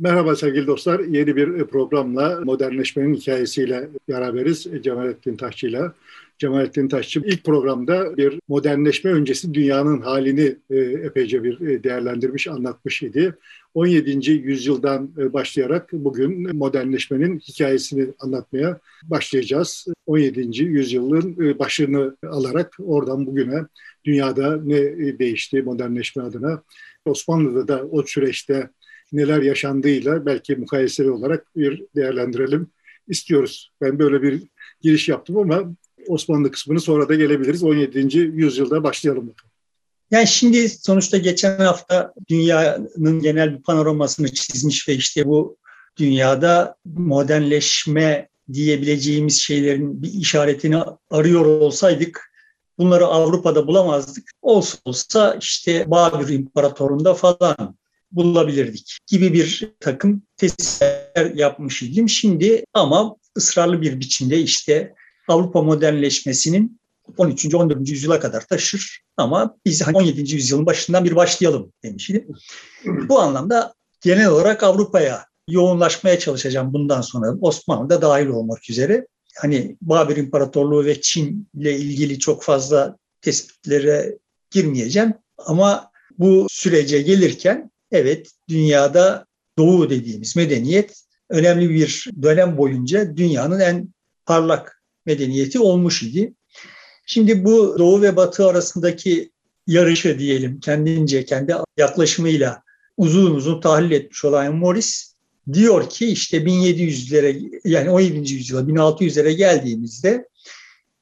Merhaba sevgili dostlar. Yeni bir programla modernleşmenin hikayesiyle beraberiz Cemalettin Taşçı ile. Cemalettin Taşçı ilk programda bir modernleşme öncesi dünyanın halini e, epeyce bir e, değerlendirmiş, anlatmış idi. 17. yüzyıldan e, başlayarak bugün modernleşmenin hikayesini anlatmaya başlayacağız. 17. yüzyılın başını alarak oradan bugüne dünyada ne değişti modernleşme adına. Osmanlı'da da o süreçte neler yaşandığıyla belki mukayeseli olarak bir değerlendirelim istiyoruz. Ben böyle bir giriş yaptım ama Osmanlı kısmını sonra da gelebiliriz. 17. yüzyılda başlayalım bakalım. Yani şimdi sonuçta geçen hafta dünyanın genel bir panoramasını çizmiş ve işte bu dünyada modernleşme diyebileceğimiz şeylerin bir işaretini arıyor olsaydık bunları Avrupa'da bulamazdık. Olsa olsa işte Babür İmparatorluğu'nda falan bulabilirdik gibi bir takım testler yapmış idim. Şimdi ama ısrarlı bir biçimde işte Avrupa modernleşmesinin 13. 14. yüzyıla kadar taşır ama biz 17. Hani yüzyılın başından bir başlayalım demiştim. Bu anlamda genel olarak Avrupa'ya yoğunlaşmaya çalışacağım bundan sonra Osmanlı da dahil olmak üzere. Hani Babür İmparatorluğu ve Çin ile ilgili çok fazla tespitlere girmeyeceğim ama bu sürece gelirken evet dünyada doğu dediğimiz medeniyet önemli bir dönem boyunca dünyanın en parlak medeniyeti olmuş idi. Şimdi bu doğu ve batı arasındaki yarışı diyelim kendince kendi yaklaşımıyla uzun uzun tahlil etmiş olan Morris diyor ki işte 1700'lere yani 17. yüzyıla 1600'lere geldiğimizde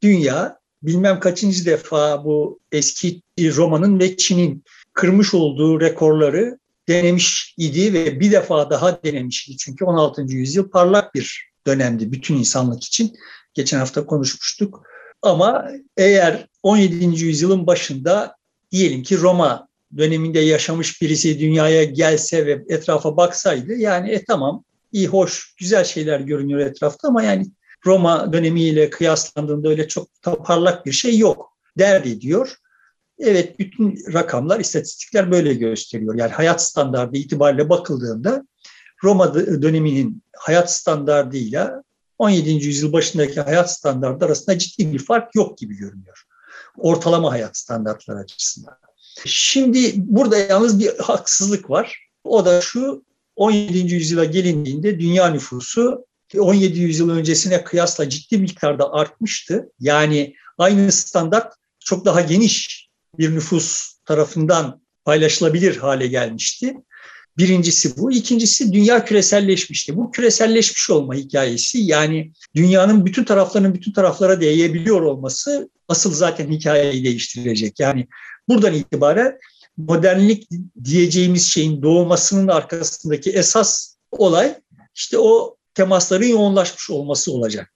dünya bilmem kaçıncı defa bu eski Roma'nın ve Çin'in kırmış olduğu rekorları denemiş idi ve bir defa daha denemiş idi. Çünkü 16. yüzyıl parlak bir dönemdi bütün insanlık için. Geçen hafta konuşmuştuk. Ama eğer 17. yüzyılın başında diyelim ki Roma döneminde yaşamış birisi dünyaya gelse ve etrafa baksaydı yani e tamam iyi hoş güzel şeyler görünüyor etrafta ama yani Roma dönemiyle kıyaslandığında öyle çok parlak bir şey yok derdi diyor. Evet bütün rakamlar, istatistikler böyle gösteriyor. Yani hayat standardı itibariyle bakıldığında Roma döneminin hayat standardıyla 17. yüzyıl başındaki hayat standartı arasında ciddi bir fark yok gibi görünüyor. Ortalama hayat standartları açısından. Şimdi burada yalnız bir haksızlık var. O da şu 17. yüzyıla gelindiğinde dünya nüfusu 17 yüzyıl öncesine kıyasla ciddi miktarda artmıştı. Yani aynı standart çok daha geniş bir nüfus tarafından paylaşılabilir hale gelmişti. Birincisi bu. İkincisi dünya küreselleşmişti. Bu küreselleşmiş olma hikayesi yani dünyanın bütün taraflarının bütün taraflara değebiliyor olması asıl zaten hikayeyi değiştirecek. Yani buradan itibaren modernlik diyeceğimiz şeyin doğmasının arkasındaki esas olay işte o temasların yoğunlaşmış olması olacak.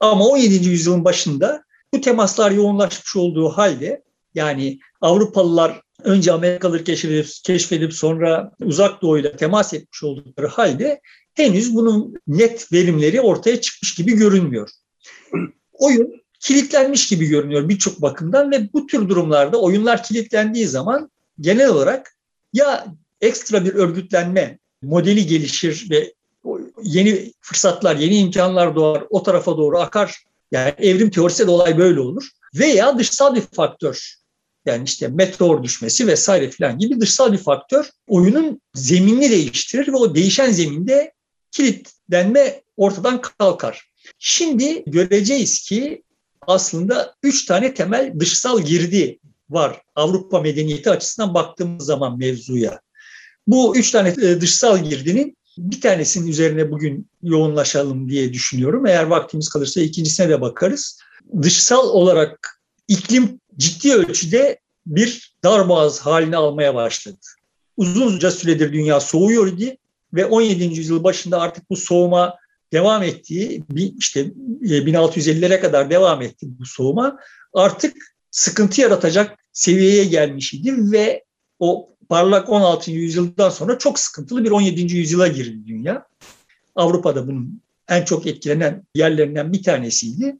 Ama 17. yüzyılın başında bu temaslar yoğunlaşmış olduğu halde yani Avrupalılar önce Amerikalıları keşfedip, keşfedip sonra uzak doğuyla temas etmiş oldukları halde henüz bunun net verimleri ortaya çıkmış gibi görünmüyor. Oyun kilitlenmiş gibi görünüyor birçok bakımdan ve bu tür durumlarda oyunlar kilitlendiği zaman genel olarak ya ekstra bir örgütlenme modeli gelişir ve yeni fırsatlar, yeni imkanlar doğar, o tarafa doğru akar. Yani evrim teorisi de olay böyle olur. Veya dışsal bir faktör yani işte meteor düşmesi vesaire filan gibi dışsal bir faktör oyunun zeminini değiştirir ve o değişen zeminde kilitlenme ortadan kalkar. Şimdi göreceğiz ki aslında üç tane temel dışsal girdi var Avrupa medeniyeti açısından baktığımız zaman mevzuya. Bu üç tane e, dışsal girdinin bir tanesinin üzerine bugün yoğunlaşalım diye düşünüyorum. Eğer vaktimiz kalırsa ikincisine de bakarız. Dışsal olarak iklim ciddi ölçüde bir darboğaz halini almaya başladı. Uzunca süredir dünya soğuyor idi ve 17. yüzyıl başında artık bu soğuma devam ettiği, işte 1650'lere e, kadar devam etti bu soğuma. Artık sıkıntı yaratacak seviyeye gelmiş idi ve o parlak 16. yüzyıldan sonra çok sıkıntılı bir 17. yüzyıla girdi dünya. Avrupa'da bunun en çok etkilenen yerlerinden bir tanesiydi.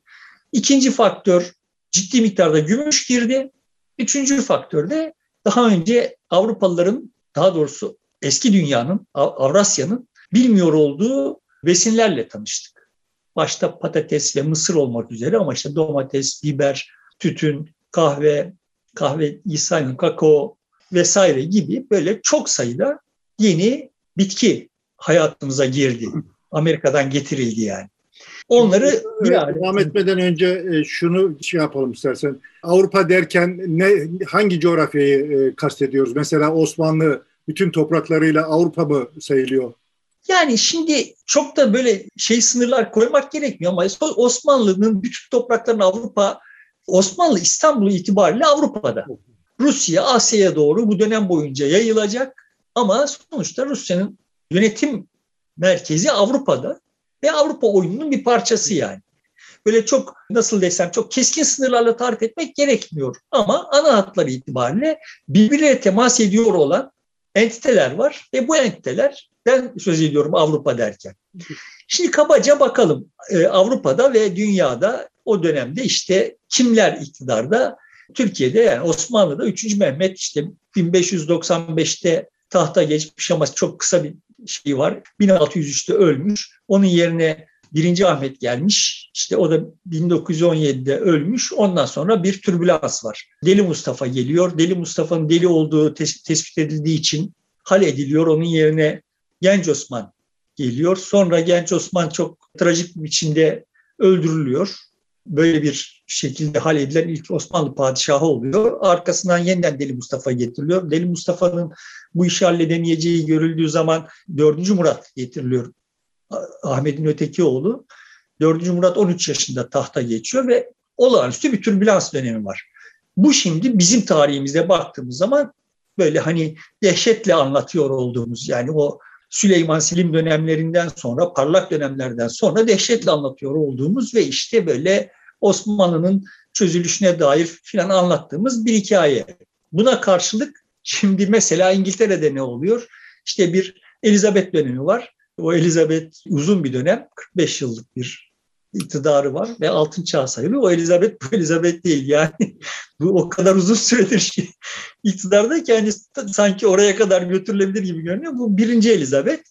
İkinci faktör ciddi miktarda gümüş girdi. Üçüncü faktör de daha önce Avrupalıların daha doğrusu eski dünyanın, Avrasya'nın bilmiyor olduğu besinlerle tanıştık. Başta patates ve mısır olmak üzere ama işte domates, biber, tütün, kahve, kahve sayın kakao vesaire gibi böyle çok sayıda yeni bitki hayatımıza girdi. Amerika'dan getirildi yani. Onları devam etmeden önce e, şunu şey yapalım istersen. Avrupa derken ne hangi coğrafyayı e, kastediyoruz? Mesela Osmanlı bütün topraklarıyla Avrupa mı sayılıyor? Yani şimdi çok da böyle şey sınırlar koymak gerekmiyor ama Osmanlı'nın bütün topraklarını Avrupa, Osmanlı İstanbul itibariyle Avrupa'da. Rusya Asya'ya doğru bu dönem boyunca yayılacak ama sonuçta Rusya'nın yönetim merkezi Avrupa'da ve Avrupa oyununun bir parçası yani. Böyle çok nasıl desem çok keskin sınırlarla tarif etmek gerekmiyor. Ama ana hatları itibariyle birbirine temas ediyor olan entiteler var ve bu entiteler ben söz ediyorum Avrupa derken. Şimdi kabaca bakalım ee, Avrupa'da ve dünyada o dönemde işte kimler iktidarda? Türkiye'de yani Osmanlı'da 3. Mehmet işte 1595'te tahta geçmiş ama çok kısa bir şey var. 1603'te ölmüş. Onun yerine birinci Ahmet gelmiş. İşte o da 1917'de ölmüş. Ondan sonra bir türbülans var. Deli Mustafa geliyor. Deli Mustafa'nın deli olduğu tespit edildiği için hal ediliyor. Onun yerine Genç Osman geliyor. Sonra Genç Osman çok trajik bir biçimde öldürülüyor. Böyle bir şekilde hal edilen ilk Osmanlı padişahı oluyor. Arkasından yeniden Deli Mustafa getiriliyor. Deli Mustafa'nın bu işi halledemeyeceği görüldüğü zaman 4. Murat getiriliyor. Ahmet'in öteki oğlu. 4. Murat 13 yaşında tahta geçiyor ve olağanüstü bir türbülans dönemi var. Bu şimdi bizim tarihimizde baktığımız zaman böyle hani dehşetle anlatıyor olduğumuz yani o Süleyman Selim dönemlerinden sonra, parlak dönemlerden sonra dehşetle anlatıyor olduğumuz ve işte böyle Osmanlı'nın çözülüşüne dair filan anlattığımız bir hikaye. Buna karşılık şimdi mesela İngiltere'de ne oluyor? İşte bir Elizabeth dönemi var. O Elizabeth uzun bir dönem, 45 yıllık bir iktidarı var ve altın çağ sayılıyor. O Elizabeth bu Elizabeth değil yani. bu o kadar uzun süredir şey, iktidarda ki yani sanki oraya kadar götürülebilir gibi görünüyor. Bu birinci Elizabeth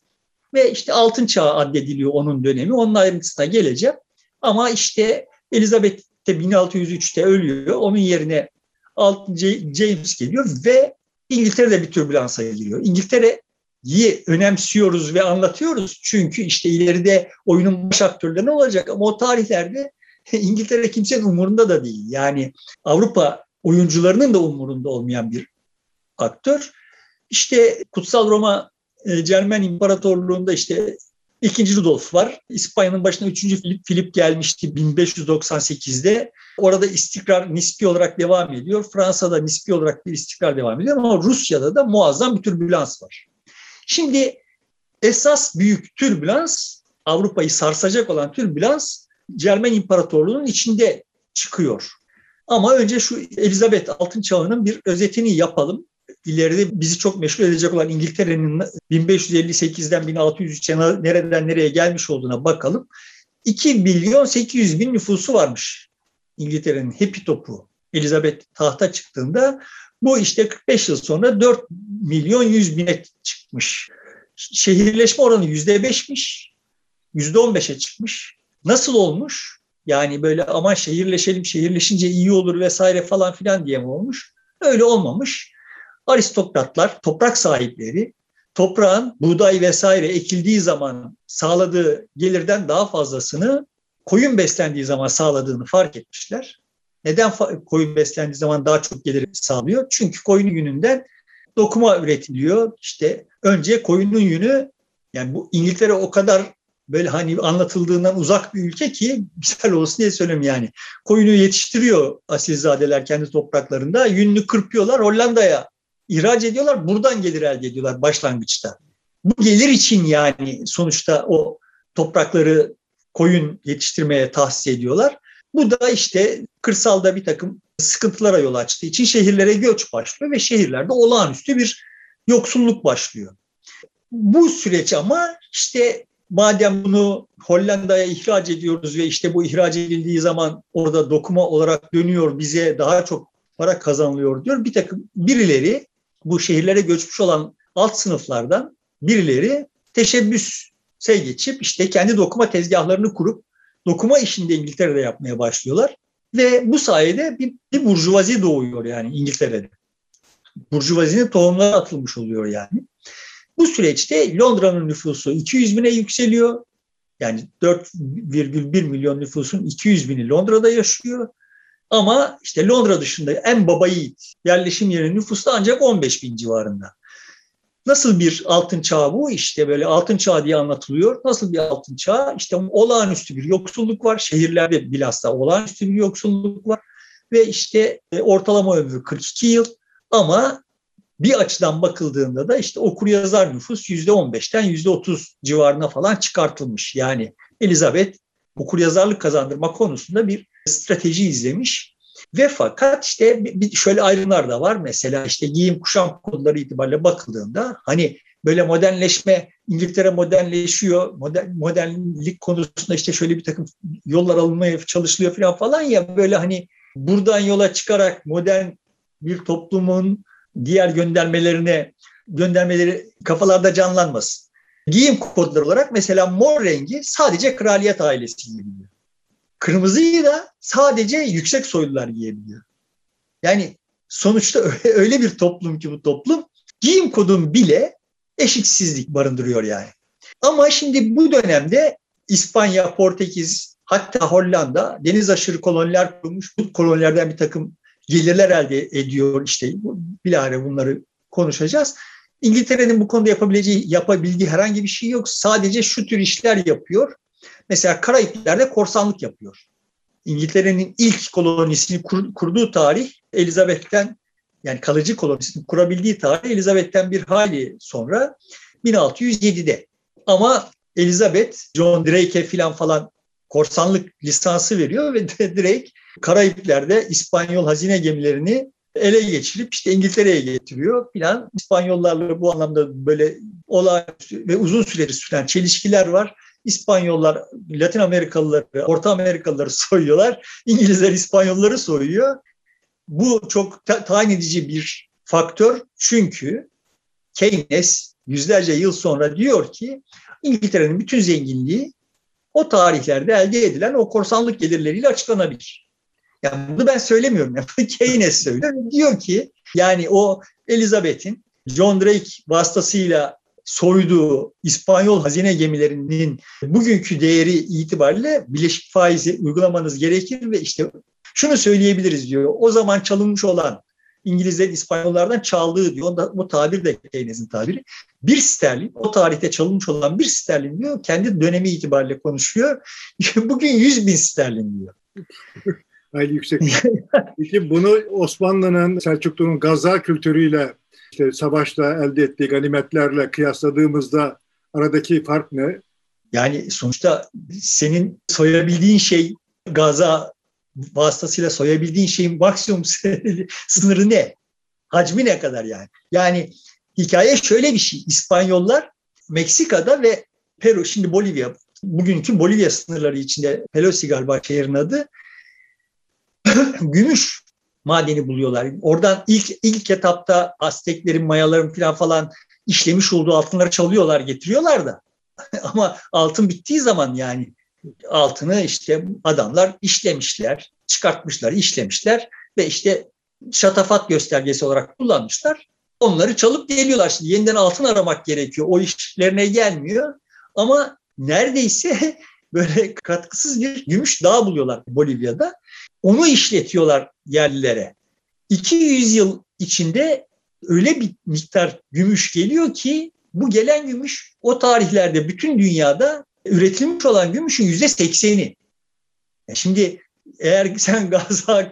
ve işte altın çağ addediliyor onun dönemi. Onun ayrıntısına geleceğim. Ama işte Elizabeth de 1603'te ölüyor. Onun yerine altın James geliyor ve İngiltere'de bir türbülansa giriyor. İngiltere iyi önemsiyoruz ve anlatıyoruz. Çünkü işte ileride oyunun baş aktörleri ne olacak? Ama o tarihlerde İngiltere kimsenin umurunda da değil. Yani Avrupa oyuncularının da umurunda olmayan bir aktör. İşte Kutsal Roma e, Cermen İmparatorluğu'nda işte ikinci Rudolf var. İspanya'nın başına üçüncü Filip, Filip gelmişti 1598'de. Orada istikrar nispi olarak devam ediyor. Fransa'da nispi olarak bir istikrar devam ediyor ama Rusya'da da muazzam bir türbülans var. Şimdi esas büyük türbülans, Avrupa'yı sarsacak olan türbülans Cermen İmparatorluğu'nun içinde çıkıyor. Ama önce şu Elizabeth Altın Çağı'nın bir özetini yapalım. İleride bizi çok meşhur edecek olan İngiltere'nin 1558'den 1603'e nereden nereye gelmiş olduğuna bakalım. 2 milyon 800 bin nüfusu varmış İngiltere'nin hepi topu. Elizabeth tahta çıktığında bu işte 45 yıl sonra 4 milyon 100 bine çıkmış. Şehirleşme oranı %5'miş, %15'e çıkmış. Nasıl olmuş? Yani böyle aman şehirleşelim, şehirleşince iyi olur vesaire falan filan diye mi olmuş? Öyle olmamış. Aristokratlar, toprak sahipleri toprağın buğday vesaire ekildiği zaman sağladığı gelirden daha fazlasını koyun beslendiği zaman sağladığını fark etmişler. Neden koyun beslendiği zaman daha çok gelir sağlıyor? Çünkü koyunun yününden dokuma üretiliyor. İşte önce koyunun yünü yani bu İngiltere o kadar böyle hani anlatıldığından uzak bir ülke ki misal olsun diye söyleyeyim yani. Koyunu yetiştiriyor asilzadeler kendi topraklarında. Yününü kırpıyorlar Hollanda'ya ihraç ediyorlar. Buradan gelir elde ediyorlar başlangıçta. Bu gelir için yani sonuçta o toprakları koyun yetiştirmeye tahsis ediyorlar. Bu da işte kırsalda bir takım sıkıntılara yol açtığı için şehirlere göç başlıyor ve şehirlerde olağanüstü bir yoksulluk başlıyor. Bu süreç ama işte madem bunu Hollanda'ya ihraç ediyoruz ve işte bu ihraç edildiği zaman orada dokuma olarak dönüyor bize daha çok para kazanılıyor diyor. Bir takım birileri bu şehirlere göçmüş olan alt sınıflardan birileri teşebbüs geçip işte kendi dokuma tezgahlarını kurup dokuma işini de İngiltere'de yapmaya başlıyorlar. Ve bu sayede bir, bir burjuvazi doğuyor yani İngiltere'de. Burjuvazinin tohumları atılmış oluyor yani. Bu süreçte Londra'nın nüfusu 200 bine yükseliyor. Yani 4,1 milyon nüfusun 200 bini Londra'da yaşıyor. Ama işte Londra dışında en baba yiğit yerleşim yerinin nüfusu da ancak 15 bin civarında. Nasıl bir altın çağ bu? İşte böyle altın çağ diye anlatılıyor. Nasıl bir altın çağ? İşte olağanüstü bir yoksulluk var. Şehirlerde bilhassa olağanüstü bir yoksulluk var. Ve işte e, ortalama ömrü 42 yıl. Ama bir açıdan bakıldığında da işte okur yazar nüfus %15'ten %30 civarına falan çıkartılmış. Yani Elizabeth okur yazarlık kazandırma konusunda bir strateji izlemiş. Ve fakat işte şöyle ayrımlar da var. Mesela işte giyim kuşam kodları itibariyle bakıldığında hani böyle modernleşme, İngiltere modernleşiyor, modern, modernlik konusunda işte şöyle bir takım yollar alınmaya çalışılıyor falan falan ya böyle hani buradan yola çıkarak modern bir toplumun diğer göndermelerine göndermeleri kafalarda canlanmasın. Giyim kodları olarak mesela mor rengi sadece kraliyet ailesi giyebiliyor. Kırmızıyı da sadece yüksek soylular giyebiliyor. Yani sonuçta öyle bir toplum ki bu toplum giyim kodun bile eşitsizlik barındırıyor yani. Ama şimdi bu dönemde İspanya, Portekiz, hatta Hollanda deniz aşırı koloniler kurmuş. Bu kolonilerden bir takım gelirler elde ediyor işte. Bilahare bunları konuşacağız. İngiltere'nin bu konuda yapabileceği, yapabildiği herhangi bir şey yok. Sadece şu tür işler yapıyor. Mesela Karayipler'de korsanlık yapıyor. İngiltere'nin ilk kolonisini kur, kurduğu tarih Elizabeth'ten yani kalıcı kolonisini kurabildiği tarih Elizabeth'ten bir hali sonra 1607'de. Ama Elizabeth John Drake'e filan falan korsanlık lisansı veriyor ve Drake Karayipler'de İspanyol hazine gemilerini ele geçirip işte İngiltere'ye getiriyor filan. İspanyollarla bu anlamda böyle olağanüstü ve uzun süredir süren çelişkiler var. İspanyollar Latin Amerikalıları, Orta Amerikalıları soyuyorlar. İngilizler İspanyolları soyuyor. Bu çok ta- tayin edici bir faktör. Çünkü Keynes yüzlerce yıl sonra diyor ki İngiltere'nin bütün zenginliği o tarihlerde elde edilen o korsanlık gelirleriyle açıklanabilir. Yani bunu ben söylemiyorum. Keynes söylüyor. Diyor ki yani o Elizabeth'in John Drake vasıtasıyla soyduğu İspanyol hazine gemilerinin bugünkü değeri itibariyle bileşik faizi uygulamanız gerekir ve işte şunu söyleyebiliriz diyor. O zaman çalınmış olan İngilizler İspanyollardan çaldığı diyor. Onda, bu tabir de Keynes'in tabiri. Bir sterlin, o tarihte çalınmış olan bir sterlin diyor. Kendi dönemi itibariyle konuşuyor. Bugün 100 bin sterlin diyor. Hayli yüksek. Peki bunu Osmanlı'nın, Selçuklu'nun gaza kültürüyle işte savaşla elde ettiği ganimetlerle kıyasladığımızda aradaki fark ne? Yani sonuçta senin soyabildiğin şey Gaza vasıtasıyla soyabildiğin şeyin maksimum sınırı ne? Hacmi ne kadar yani? Yani hikaye şöyle bir şey. İspanyollar Meksika'da ve Peru, şimdi Bolivya, bugünkü Bolivya sınırları içinde Pelosi galiba şehrin adı, gümüş madeni buluyorlar. Oradan ilk ilk etapta Azteklerin, Mayaların falan falan işlemiş olduğu altınları çalıyorlar, getiriyorlar da. Ama altın bittiği zaman yani altını işte adamlar işlemişler, çıkartmışlar, işlemişler ve işte şatafat göstergesi olarak kullanmışlar. Onları çalıp geliyorlar. Şimdi yeniden altın aramak gerekiyor. O işlerine gelmiyor. Ama neredeyse böyle katkısız bir gümüş dağ buluyorlar Bolivya'da. Onu işletiyorlar yerlilere. 200 yıl içinde öyle bir miktar gümüş geliyor ki bu gelen gümüş o tarihlerde bütün dünyada üretilmiş olan gümüşün yüzde sekseni. Şimdi eğer sen gaza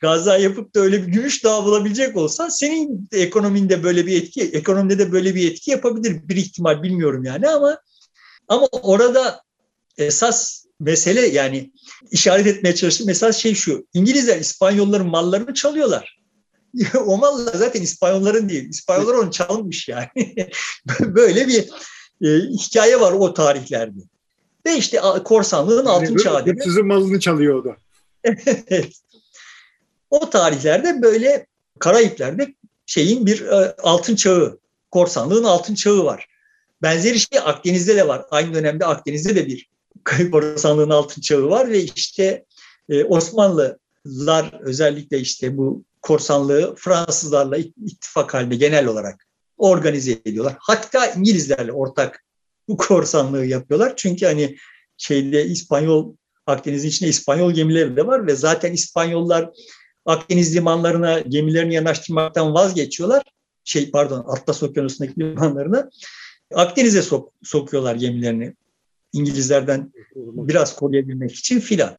gaza yapıp da öyle bir gümüş dağı bulabilecek olsan senin ekonominde böyle bir etki, ekonomide de böyle bir etki yapabilir bir ihtimal bilmiyorum yani ama ama orada esas mesele yani işaret etmeye çalıştığım mesaj şey şu. İngilizler İspanyolların mallarını çalıyorlar. o mallar zaten İspanyolların değil. İspanyollar onu çalmış yani. Böyle bir e, hikaye var o tarihlerde. Ve işte korsanlığın yani altın çağı Sizin malını çalıyor o da. O tarihlerde böyle Karayipler'de şeyin bir e, altın çağı, korsanlığın altın çağı var. Benzeri şey Akdeniz'de de var. Aynı dönemde Akdeniz'de de bir korsanlığın altın çağı var ve işte e, Osmanlılar özellikle işte bu korsanlığı Fransızlarla ittifak halinde genel olarak organize ediyorlar. Hatta İngilizlerle ortak bu korsanlığı yapıyorlar. Çünkü hani şeyde İspanyol Akdeniz'in içinde İspanyol gemileri de var ve zaten İspanyollar Akdeniz limanlarına gemilerini yanaştırmaktan vazgeçiyorlar. Şey pardon Atlas Okyanusu'ndaki limanlarına. Akdeniz'e sok, sokuyorlar gemilerini. İngilizlerden biraz koruyabilmek için filan.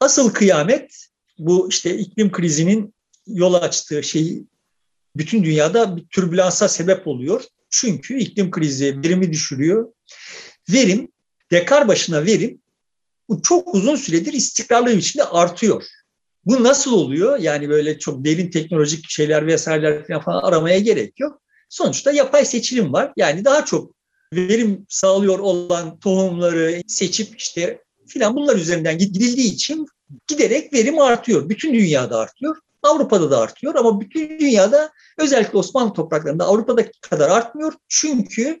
Asıl kıyamet bu işte iklim krizinin yol açtığı şeyi bütün dünyada bir türbülansa sebep oluyor. Çünkü iklim krizi verimi düşürüyor. Verim, dekar başına verim bu çok uzun süredir istikrarlı bir biçimde artıyor. Bu nasıl oluyor? Yani böyle çok derin teknolojik şeyler vesaireler falan aramaya gerek yok. Sonuçta yapay seçilim var. Yani daha çok verim sağlıyor olan tohumları seçip işte filan bunlar üzerinden gidildiği için giderek verim artıyor. Bütün dünyada artıyor. Avrupa'da da artıyor ama bütün dünyada özellikle Osmanlı topraklarında Avrupa'da kadar artmıyor. Çünkü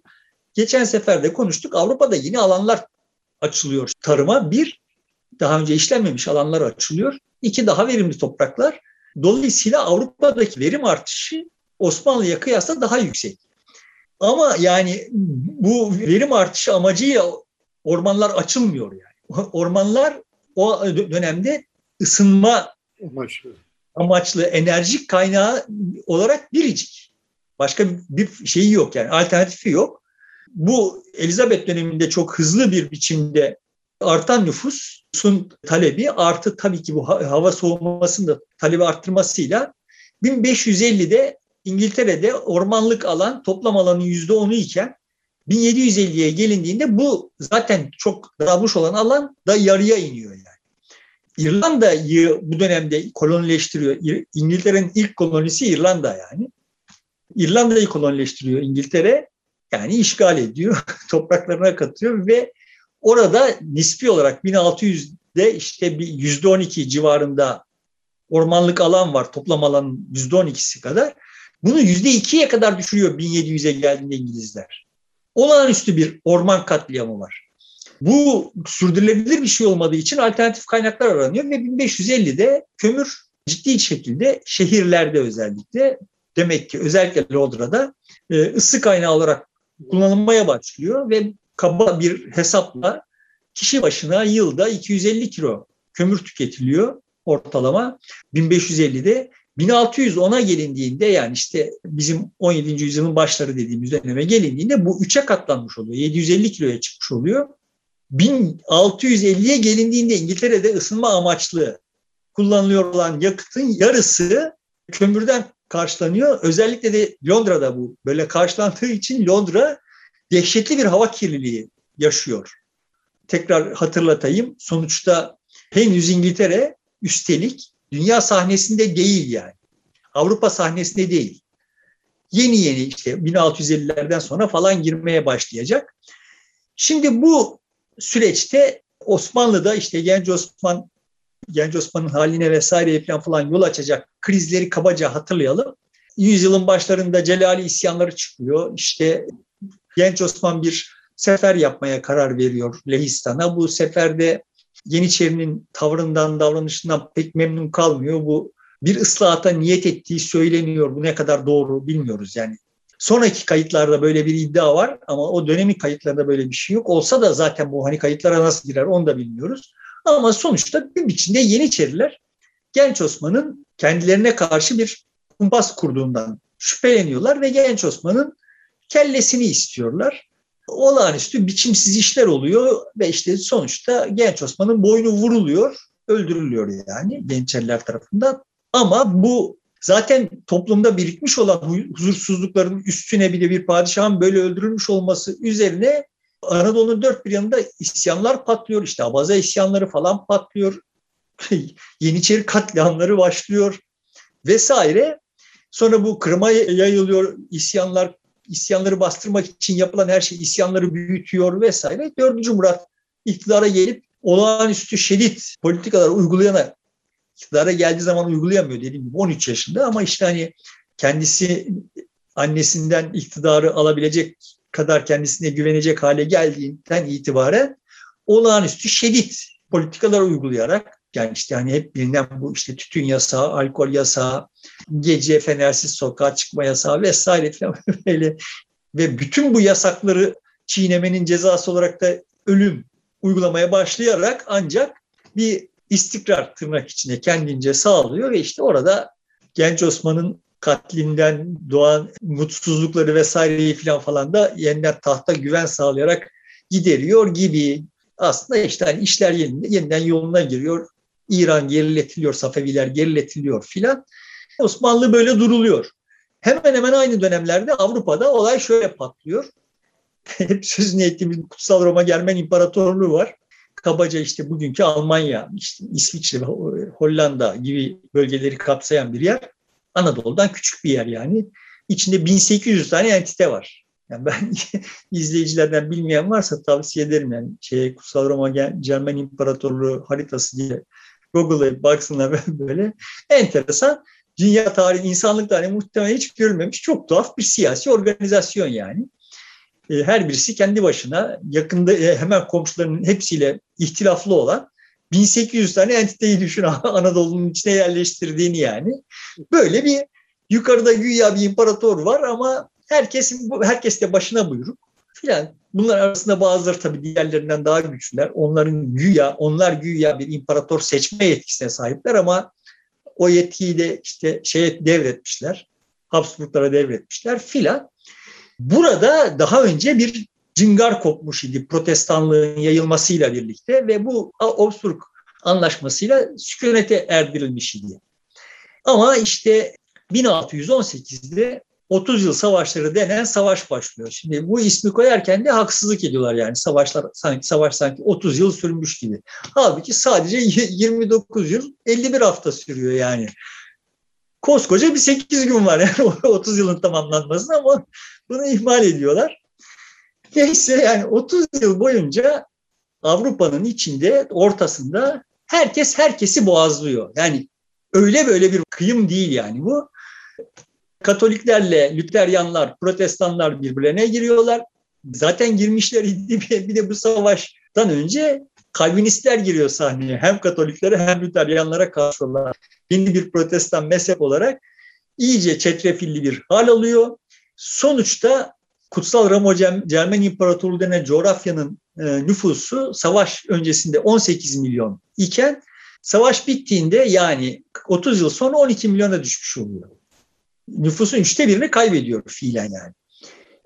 geçen sefer de konuştuk Avrupa'da yeni alanlar açılıyor tarıma. Bir, daha önce işlenmemiş alanlar açılıyor. İki, daha verimli topraklar. Dolayısıyla Avrupa'daki verim artışı Osmanlı'ya kıyasla daha yüksek. Ama yani bu verim artışı amacıyla ormanlar açılmıyor yani. Ormanlar o dönemde ısınma amaçlı, amaçlı enerjik kaynağı olarak biricik. Başka bir şeyi yok yani alternatifi yok. Bu Elizabeth döneminde çok hızlı bir biçimde artan nüfusun talebi artı tabii ki bu hava soğumasının da talebi arttırmasıyla 1550'de İngiltere'de ormanlık alan toplam alanın %10'u iken 1750'ye gelindiğinde bu zaten çok daralmış olan alan da yarıya iniyor yani. İrlanda'yı bu dönemde kolonileştiriyor. İngiltere'nin ilk kolonisi İrlanda yani. İrlanda'yı kolonileştiriyor İngiltere. Yani işgal ediyor, topraklarına katıyor ve orada nispi olarak 1600'de işte bir %12 civarında ormanlık alan var. Toplam alanın %12'si kadar. Bunu %2'ye kadar düşürüyor 1700'e geldiğinde İngilizler. Olağanüstü bir orman katliamı var. Bu sürdürülebilir bir şey olmadığı için alternatif kaynaklar aranıyor ve 1550'de kömür ciddi şekilde şehirlerde özellikle demek ki özellikle Londra'da e, ısı kaynağı olarak kullanılmaya başlıyor ve kaba bir hesapla kişi başına yılda 250 kilo kömür tüketiliyor ortalama 1550'de 1610'a gelindiğinde yani işte bizim 17. yüzyılın başları dediğimiz döneme gelindiğinde bu 3'e katlanmış oluyor. 750 kiloya çıkmış oluyor. 1650'ye gelindiğinde İngiltere'de ısınma amaçlı kullanılıyor olan yakıtın yarısı kömürden karşılanıyor. Özellikle de Londra'da bu böyle karşılandığı için Londra dehşetli bir hava kirliliği yaşıyor. Tekrar hatırlatayım. Sonuçta henüz İngiltere üstelik dünya sahnesinde değil yani. Avrupa sahnesinde değil. Yeni yeni işte 1650'lerden sonra falan girmeye başlayacak. Şimdi bu süreçte Osmanlı'da işte Genç Osman Genç Osman'ın haline vesaire falan falan yol açacak krizleri kabaca hatırlayalım. Yüzyılın başlarında Celali isyanları çıkıyor. İşte Genç Osman bir sefer yapmaya karar veriyor Lehistan'a. Bu seferde Yeniçeri'nin tavrından, davranışından pek memnun kalmıyor. Bu bir ıslahata niyet ettiği söyleniyor. Bu ne kadar doğru bilmiyoruz yani. Sonraki kayıtlarda böyle bir iddia var ama o dönemin kayıtlarında böyle bir şey yok. Olsa da zaten bu hani kayıtlara nasıl girer onu da bilmiyoruz. Ama sonuçta bir biçimde Yeniçeriler Genç Osman'ın kendilerine karşı bir kumpas kurduğundan şüpheleniyorlar ve Genç Osman'ın kellesini istiyorlar. Olağanüstü biçimsiz işler oluyor ve işte sonuçta Genç Osman'ın boynu vuruluyor, öldürülüyor yani Yeniçeriler tarafından. Ama bu zaten toplumda birikmiş olan huzursuzlukların üstüne bir de bir padişahın böyle öldürülmüş olması üzerine Anadolu'nun dört bir yanında isyanlar patlıyor. İşte Abaza isyanları falan patlıyor. Yeniçeri katliamları başlıyor vesaire. Sonra bu Kırım'a yayılıyor isyanlar, isyanları bastırmak için yapılan her şey isyanları büyütüyor vesaire. Dördüncü Murat iktidara gelip olağanüstü şiddet politikalar uygulayana iktidara geldiği zaman uygulayamıyor dediğim gibi 13 yaşında ama işte hani kendisi annesinden iktidarı alabilecek kadar kendisine güvenecek hale geldiğinden itibaren olağanüstü şiddet politikalar uygulayarak yani işte hani hep bilinen bu işte tütün yasağı, alkol yasağı, gece fenersiz sokağa çıkma yasağı vesaire falan böyle ve bütün bu yasakları çiğnemenin cezası olarak da ölüm uygulamaya başlayarak ancak bir istikrar tırnak içinde kendince sağlıyor ve işte orada Genç Osman'ın katlinden doğan mutsuzlukları vesaireyi falan falan da yeniden tahta güven sağlayarak gideriyor gibi. Aslında işte hani işler yeniden, yeniden yoluna giriyor. İran geriletiliyor, Safeviler geriletiliyor filan. Osmanlı böyle duruluyor. Hemen hemen aynı dönemlerde Avrupa'da olay şöyle patlıyor. Hep sözünü ettiğimiz Kutsal Roma Germen İmparatorluğu var. Kabaca işte bugünkü Almanya, işte İsviçre Hollanda gibi bölgeleri kapsayan bir yer. Anadolu'dan küçük bir yer yani. İçinde 1800 tane entite var. Yani ben izleyicilerden bilmeyen varsa tavsiye ederim yani şey Kutsal Roma Cermen İmparatorluğu haritası diye Google'a baksınlar böyle. Enteresan. Dünya tarihi, insanlık tarihi muhtemelen hiç görülmemiş çok tuhaf bir siyasi organizasyon yani. E, her birisi kendi başına yakında e, hemen komşularının hepsiyle ihtilaflı olan 1800 tane entiteyi düşün Anadolu'nun içine yerleştirdiğini yani. Böyle bir yukarıda güya bir imparator var ama herkesin herkes de başına buyruk filan. Bunlar arasında bazıları tabii diğerlerinden daha güçlüler. Onların güya, onlar güya bir imparator seçme yetkisine sahipler ama o yetkiyi de işte şeye devretmişler. Habsburglara devretmişler filan. Burada daha önce bir cıngar kopmuş idi protestanlığın yayılmasıyla birlikte ve bu Habsburg anlaşmasıyla sükunete erdirilmiş idi. Ama işte 1618'de 30 yıl savaşları denen savaş başlıyor. Şimdi bu ismi koyarken de haksızlık ediyorlar yani savaşlar sanki savaş sanki 30 yıl sürmüş gibi. Halbuki sadece 29 yıl 51 hafta sürüyor yani. Koskoca bir 8 gün var yani 30 yılın tamamlanmasına ama bunu ihmal ediyorlar. Neyse yani 30 yıl boyunca Avrupa'nın içinde ortasında herkes herkesi boğazlıyor. Yani öyle böyle bir kıyım değil yani bu. Katoliklerle Lüteryanlar, Protestanlar birbirlerine giriyorlar. Zaten girmişler bir de bu savaştan önce Kalvinistler giriyor sahneye. Hem Katoliklere hem Lüteryanlara karşı olarak. Yeni bir protestan mezhep olarak iyice çetrefilli bir hal alıyor. Sonuçta Kutsal Roma Cermen İmparatorluğu denen coğrafyanın e, nüfusu savaş öncesinde 18 milyon iken savaş bittiğinde yani 30 yıl sonra 12 milyona düşmüş oluyor. Nüfusun üçte birini kaybediyor fiilen yani.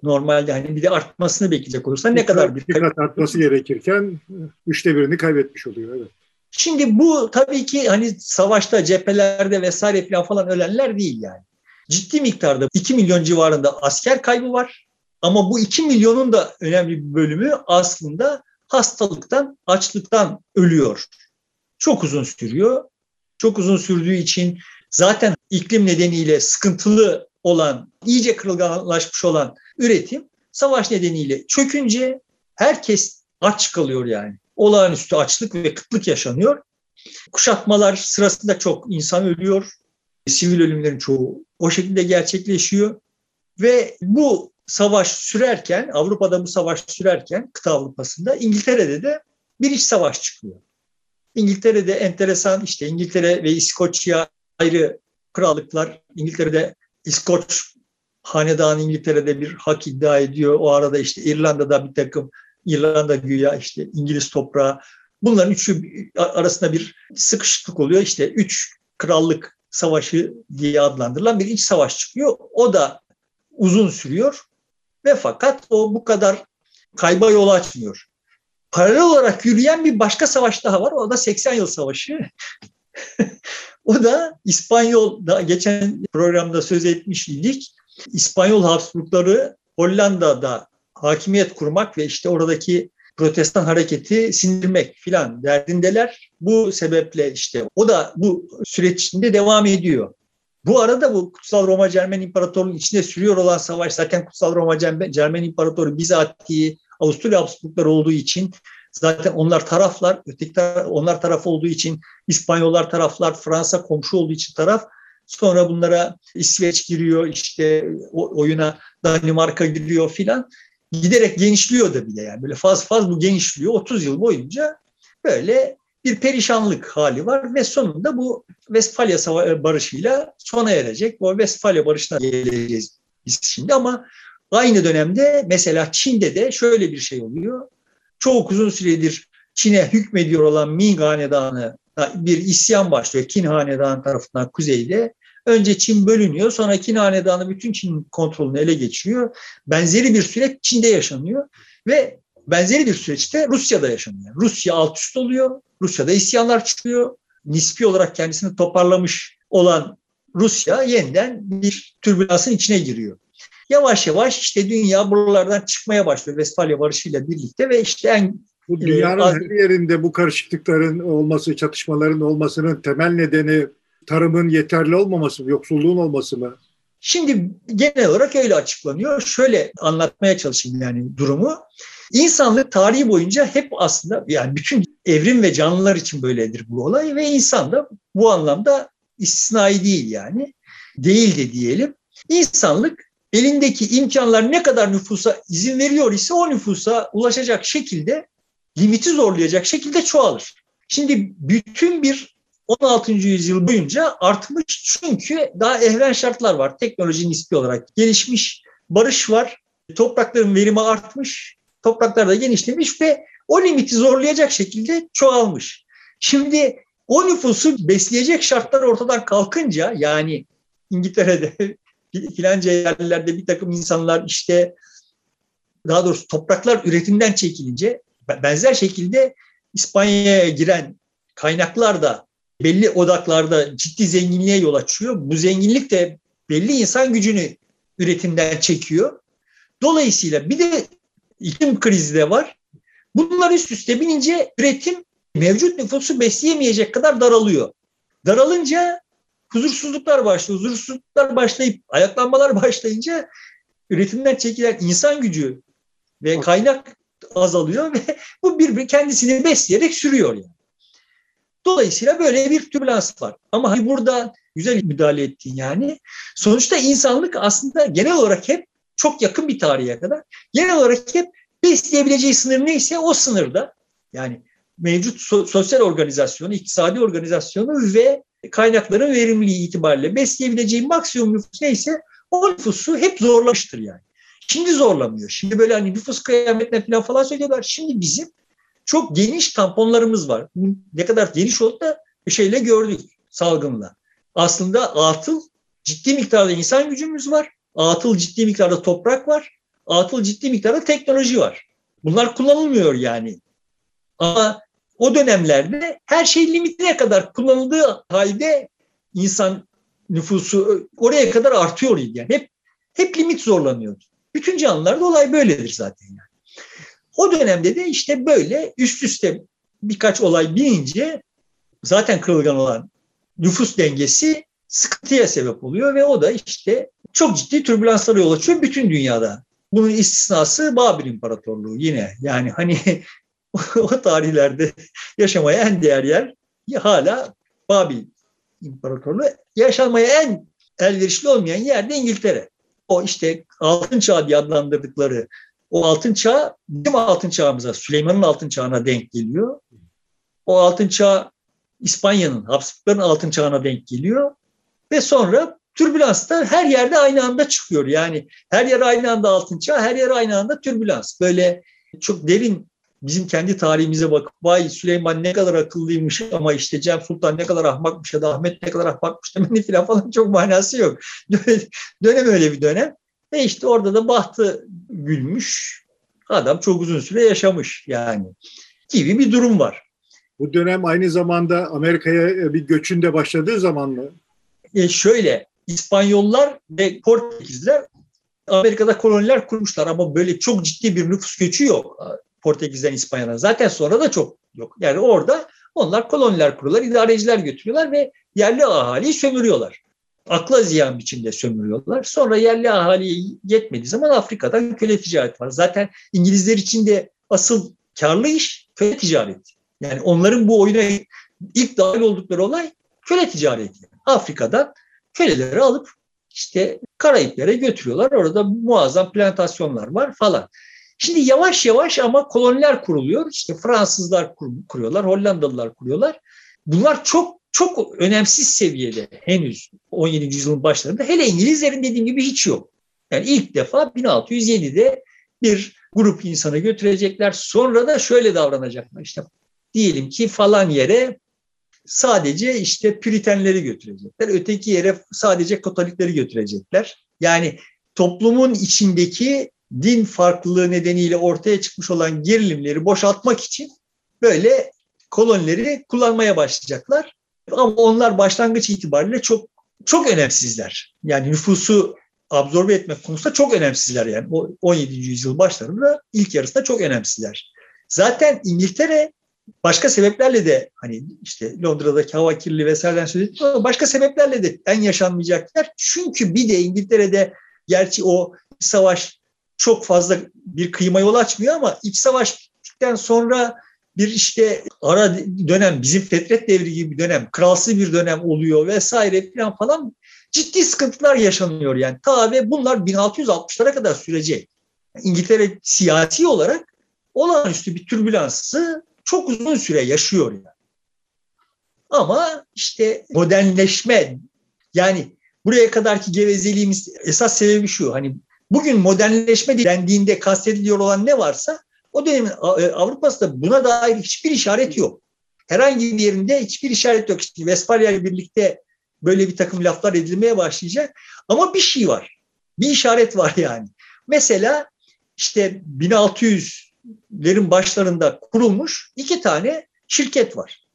Normalde hani bir de artmasını bekleyecek olursa ne kadar bir... Kat artması gerekirken üçte birini kaybetmiş oluyor. Evet. Şimdi bu tabii ki hani savaşta, cephelerde vesaire falan, falan ölenler değil yani. Ciddi miktarda 2 milyon civarında asker kaybı var. Ama bu 2 milyonun da önemli bir bölümü aslında hastalıktan, açlıktan ölüyor. Çok uzun sürüyor. Çok uzun sürdüğü için zaten iklim nedeniyle sıkıntılı olan, iyice kırılganlaşmış olan üretim savaş nedeniyle çökünce herkes aç kalıyor yani. Olağanüstü açlık ve kıtlık yaşanıyor. Kuşatmalar sırasında çok insan ölüyor. Sivil ölümlerin çoğu o şekilde gerçekleşiyor. Ve bu savaş sürerken, Avrupa'da bu savaş sürerken, kıta Avrupa'sında İngiltere'de de bir iç savaş çıkıyor. İngiltere'de enteresan işte İngiltere ve İskoçya ayrı krallıklar. İngiltere'de İskoç hanedanı İngiltere'de bir hak iddia ediyor. O arada işte İrlanda'da bir takım İrlanda güya işte İngiliz toprağı. Bunların üçü arasında bir sıkışıklık oluyor. İşte üç krallık savaşı diye adlandırılan bir iç savaş çıkıyor. O da uzun sürüyor ve fakat o bu kadar kayba yol açmıyor. Paralel olarak yürüyen bir başka savaş daha var. O da 80 yıl savaşı. o da İspanyol, da geçen programda söz etmiş idik. İspanyol Habsburgları Hollanda'da hakimiyet kurmak ve işte oradaki protestan hareketi sindirmek filan derdindeler. Bu sebeple işte o da bu süreç içinde devam ediyor. Bu arada bu Kutsal Roma Cermen İmparatorluğu'nun içinde sürüyor olan savaş zaten Kutsal Roma Cermen İmparatoru bizatihi Avusturya Habsburglar olduğu için zaten onlar taraflar, öteki onlar taraf olduğu için İspanyollar taraflar, Fransa komşu olduğu için taraf. Sonra bunlara İsveç giriyor, işte oyuna Danimarka giriyor filan. giderek genişliyor da bile yani böyle faz faz bu genişliyor 30 yıl boyunca böyle bir perişanlık hali var ve sonunda bu Westfalia Barışı'yla sona erecek. Bu Westfalia Barışı'na geleceğiz biz şimdi ama aynı dönemde mesela Çin'de de şöyle bir şey oluyor. Çok uzun süredir Çin'e hükmediyor olan Ming Hanedanı bir isyan başlıyor. Qin Hanedanı tarafından kuzeyde. Önce Çin bölünüyor. Sonra Qin Hanedanı bütün Çin kontrolünü ele geçiriyor. Benzeri bir süreç Çin'de yaşanıyor. Ve benzeri bir süreçte Rusya'da yaşanıyor. Rusya alt üst oluyor. Rusya'da isyanlar çıkıyor. Nispi olarak kendisini toparlamış olan Rusya yeniden bir türbülansın içine giriyor. Yavaş yavaş işte dünya buralardan çıkmaya başlıyor Westfalia Barışı ile birlikte ve işte en bu dünyanın az... her yerinde bu karışıklıkların olması, çatışmaların olmasının temel nedeni tarımın yeterli olmaması yoksulluğun olması mı? Şimdi genel olarak öyle açıklanıyor. Şöyle anlatmaya çalışayım yani durumu. İnsanlık tarihi boyunca hep aslında yani bütün evrim ve canlılar için böyledir bu olay ve insan da bu anlamda istisnai değil yani. Değil de diyelim. İnsanlık elindeki imkanlar ne kadar nüfusa izin veriyor ise o nüfusa ulaşacak şekilde limiti zorlayacak şekilde çoğalır. Şimdi bütün bir 16. yüzyıl boyunca artmış çünkü daha ehven şartlar var. Teknoloji nispi olarak gelişmiş, barış var, toprakların verimi artmış, topraklar da genişlemiş ve o limiti zorlayacak şekilde çoğalmış. Şimdi o nüfusu besleyecek şartlar ortadan kalkınca yani İngiltere'de filanca yerlerde bir takım insanlar işte daha doğrusu topraklar üretimden çekilince benzer şekilde İspanya'ya giren kaynaklar da belli odaklarda ciddi zenginliğe yol açıyor. Bu zenginlik de belli insan gücünü üretimden çekiyor. Dolayısıyla bir de iklim krizi de var. Bunlar üst üste binince üretim mevcut nüfusu besleyemeyecek kadar daralıyor. Daralınca huzursuzluklar başlıyor. Huzursuzluklar başlayıp ayaklanmalar başlayınca üretimden çekilen insan gücü ve kaynak azalıyor ve bu bir kendisini besleyerek sürüyor yani. Dolayısıyla böyle bir türbülans var. Ama hani burada güzel müdahale ettin yani. Sonuçta insanlık aslında genel olarak hep çok yakın bir tarihe kadar genel olarak hep besleyebileceği sınır neyse o sınırda yani mevcut sosyal organizasyonu, iktisadi organizasyonu ve kaynakların verimliliği itibariyle besleyebileceği maksimum nüfus neyse o nüfusu hep zorlamıştır yani. Şimdi zorlamıyor. Şimdi böyle hani nüfus kıyametine falan falan söylüyorlar. Şimdi bizim çok geniş tamponlarımız var. Ne kadar geniş oldu da şeyle gördük salgınla. Aslında atıl ciddi miktarda insan gücümüz var. Atıl ciddi miktarda toprak var. Atıl ciddi miktarda teknoloji var. Bunlar kullanılmıyor yani. Ama o dönemlerde her şey limitine kadar kullanıldığı halde insan nüfusu oraya kadar artıyor yani. Hep hep limit zorlanıyordu. Bütün canlılarda olay böyledir zaten yani. O dönemde de işte böyle üst üste birkaç olay binince zaten kırılgan olan nüfus dengesi sıkıntıya sebep oluyor ve o da işte çok ciddi türbülanslara yol açıyor bütün dünyada. Bunun istisnası Babil İmparatorluğu yine. Yani hani o tarihlerde yaşamaya en değer yer hala Babil İmparatorluğu. Yaşamaya en elverişli olmayan yer de İngiltere. O işte altın çağ diye adlandırdıkları o altın çağ bizim altın çağımıza, Süleyman'ın altın çağına denk geliyor. O altın çağ İspanya'nın, Habsburgların altın çağına denk geliyor. Ve sonra türbülans da her yerde aynı anda çıkıyor. Yani her yer aynı anda altın çağ, her yer aynı anda türbülans. Böyle çok derin bizim kendi tarihimize bakıp vay Süleyman ne kadar akıllıymış ama işte Cem Sultan ne kadar ahmakmış ya da Ahmet ne kadar ahmakmış demenin falan falan çok manası yok. dönem öyle bir dönem. Ve işte orada da bahtı gülmüş. Adam çok uzun süre yaşamış yani gibi bir durum var. Bu dönem aynı zamanda Amerika'ya bir göçün de başladığı zaman mı? E şöyle İspanyollar ve Portekizler Amerika'da koloniler kurmuşlar ama böyle çok ciddi bir nüfus göçü yok Portekiz'den İspanya'dan. Zaten sonra da çok yok. Yani orada onlar koloniler kuruyorlar, idareciler götürüyorlar ve yerli ahaliyi sömürüyorlar akla ziyan biçimde sömürüyorlar. Sonra yerli ahaliye yetmediği zaman Afrika'da köle ticareti var. Zaten İngilizler için de asıl karlı iş köle ticareti. Yani onların bu oyuna ilk dahil oldukları olay köle ticareti. Afrika'dan köleleri alıp işte Karayiplere götürüyorlar. Orada muazzam plantasyonlar var falan. Şimdi yavaş yavaş ama koloniler kuruluyor. İşte Fransızlar kur, kuruyorlar, Hollandalılar kuruyorlar. Bunlar çok çok önemsiz seviyede henüz 17. yüzyılın başlarında. Hele İngilizlerin dediğim gibi hiç yok. Yani ilk defa 1607'de bir grup insanı götürecekler. Sonra da şöyle davranacaklar. İşte diyelim ki falan yere sadece işte Püritenleri götürecekler. Öteki yere sadece Katolikleri götürecekler. Yani toplumun içindeki din farklılığı nedeniyle ortaya çıkmış olan gerilimleri boşaltmak için böyle kolonileri kullanmaya başlayacaklar. Ama onlar başlangıç itibariyle çok çok önemsizler. Yani nüfusu absorbe etmek konusunda çok önemsizler yani. O 17. yüzyıl başlarında ilk yarısında çok önemsizler. Zaten İngiltere başka sebeplerle de hani işte Londra'daki hava kirliliği vesaireden söz ettik ama başka sebeplerle de en yaşanmayacaklar. Çünkü bir de İngiltere'de gerçi o savaş çok fazla bir kıyma yol açmıyor ama iç savaştan sonra bir işte ara dönem bizim fetret devri gibi bir dönem, kralsı bir dönem oluyor vesaire falan falan ciddi sıkıntılar yaşanıyor yani. Ta ve bunlar 1660'lara kadar sürecek. İngiltere siyasi olarak olağanüstü bir türbülansı çok uzun süre yaşıyor yani. Ama işte modernleşme yani buraya kadarki gevezeliğimiz esas sebebi şu hani bugün modernleşme dendiğinde kastediliyor olan ne varsa o dönemin e, Avrupa'sında buna dair hiçbir işaret yok. Herhangi bir yerinde hiçbir işaret yok. İşte Vesfalya ile birlikte böyle bir takım laflar edilmeye başlayacak. Ama bir şey var. Bir işaret var yani. Mesela işte 1600'lerin başlarında kurulmuş iki tane şirket var.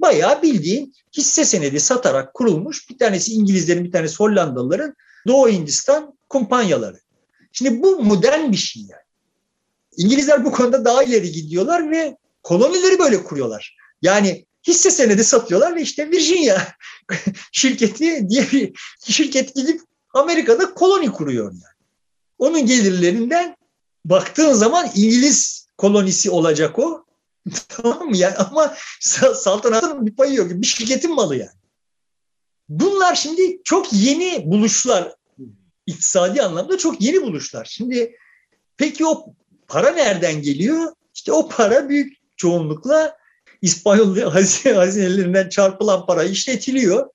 Bayağı bildiğin hisse senedi satarak kurulmuş bir tanesi İngilizlerin bir tanesi Hollandalıların Doğu Hindistan kumpanyaları. Şimdi bu modern bir şey yani. İngilizler bu konuda daha ileri gidiyorlar ve kolonileri böyle kuruyorlar. Yani hisse senedi satıyorlar ve işte Virginia şirketi diye bir şirket gidip Amerika'da koloni kuruyor yani. Onun gelirlerinden baktığın zaman İngiliz kolonisi olacak o. tamam mı? Yani ama saltanatın bir payı yok. Bir şirketin malı yani. Bunlar şimdi çok yeni buluşlar. İktisadi anlamda çok yeni buluşlar. Şimdi peki o para nereden geliyor? İşte o para büyük çoğunlukla İspanyol hazinelerinden çarpılan para işletiliyor.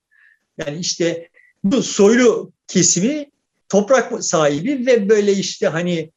Yani işte bu soylu kesimi toprak sahibi ve böyle işte hani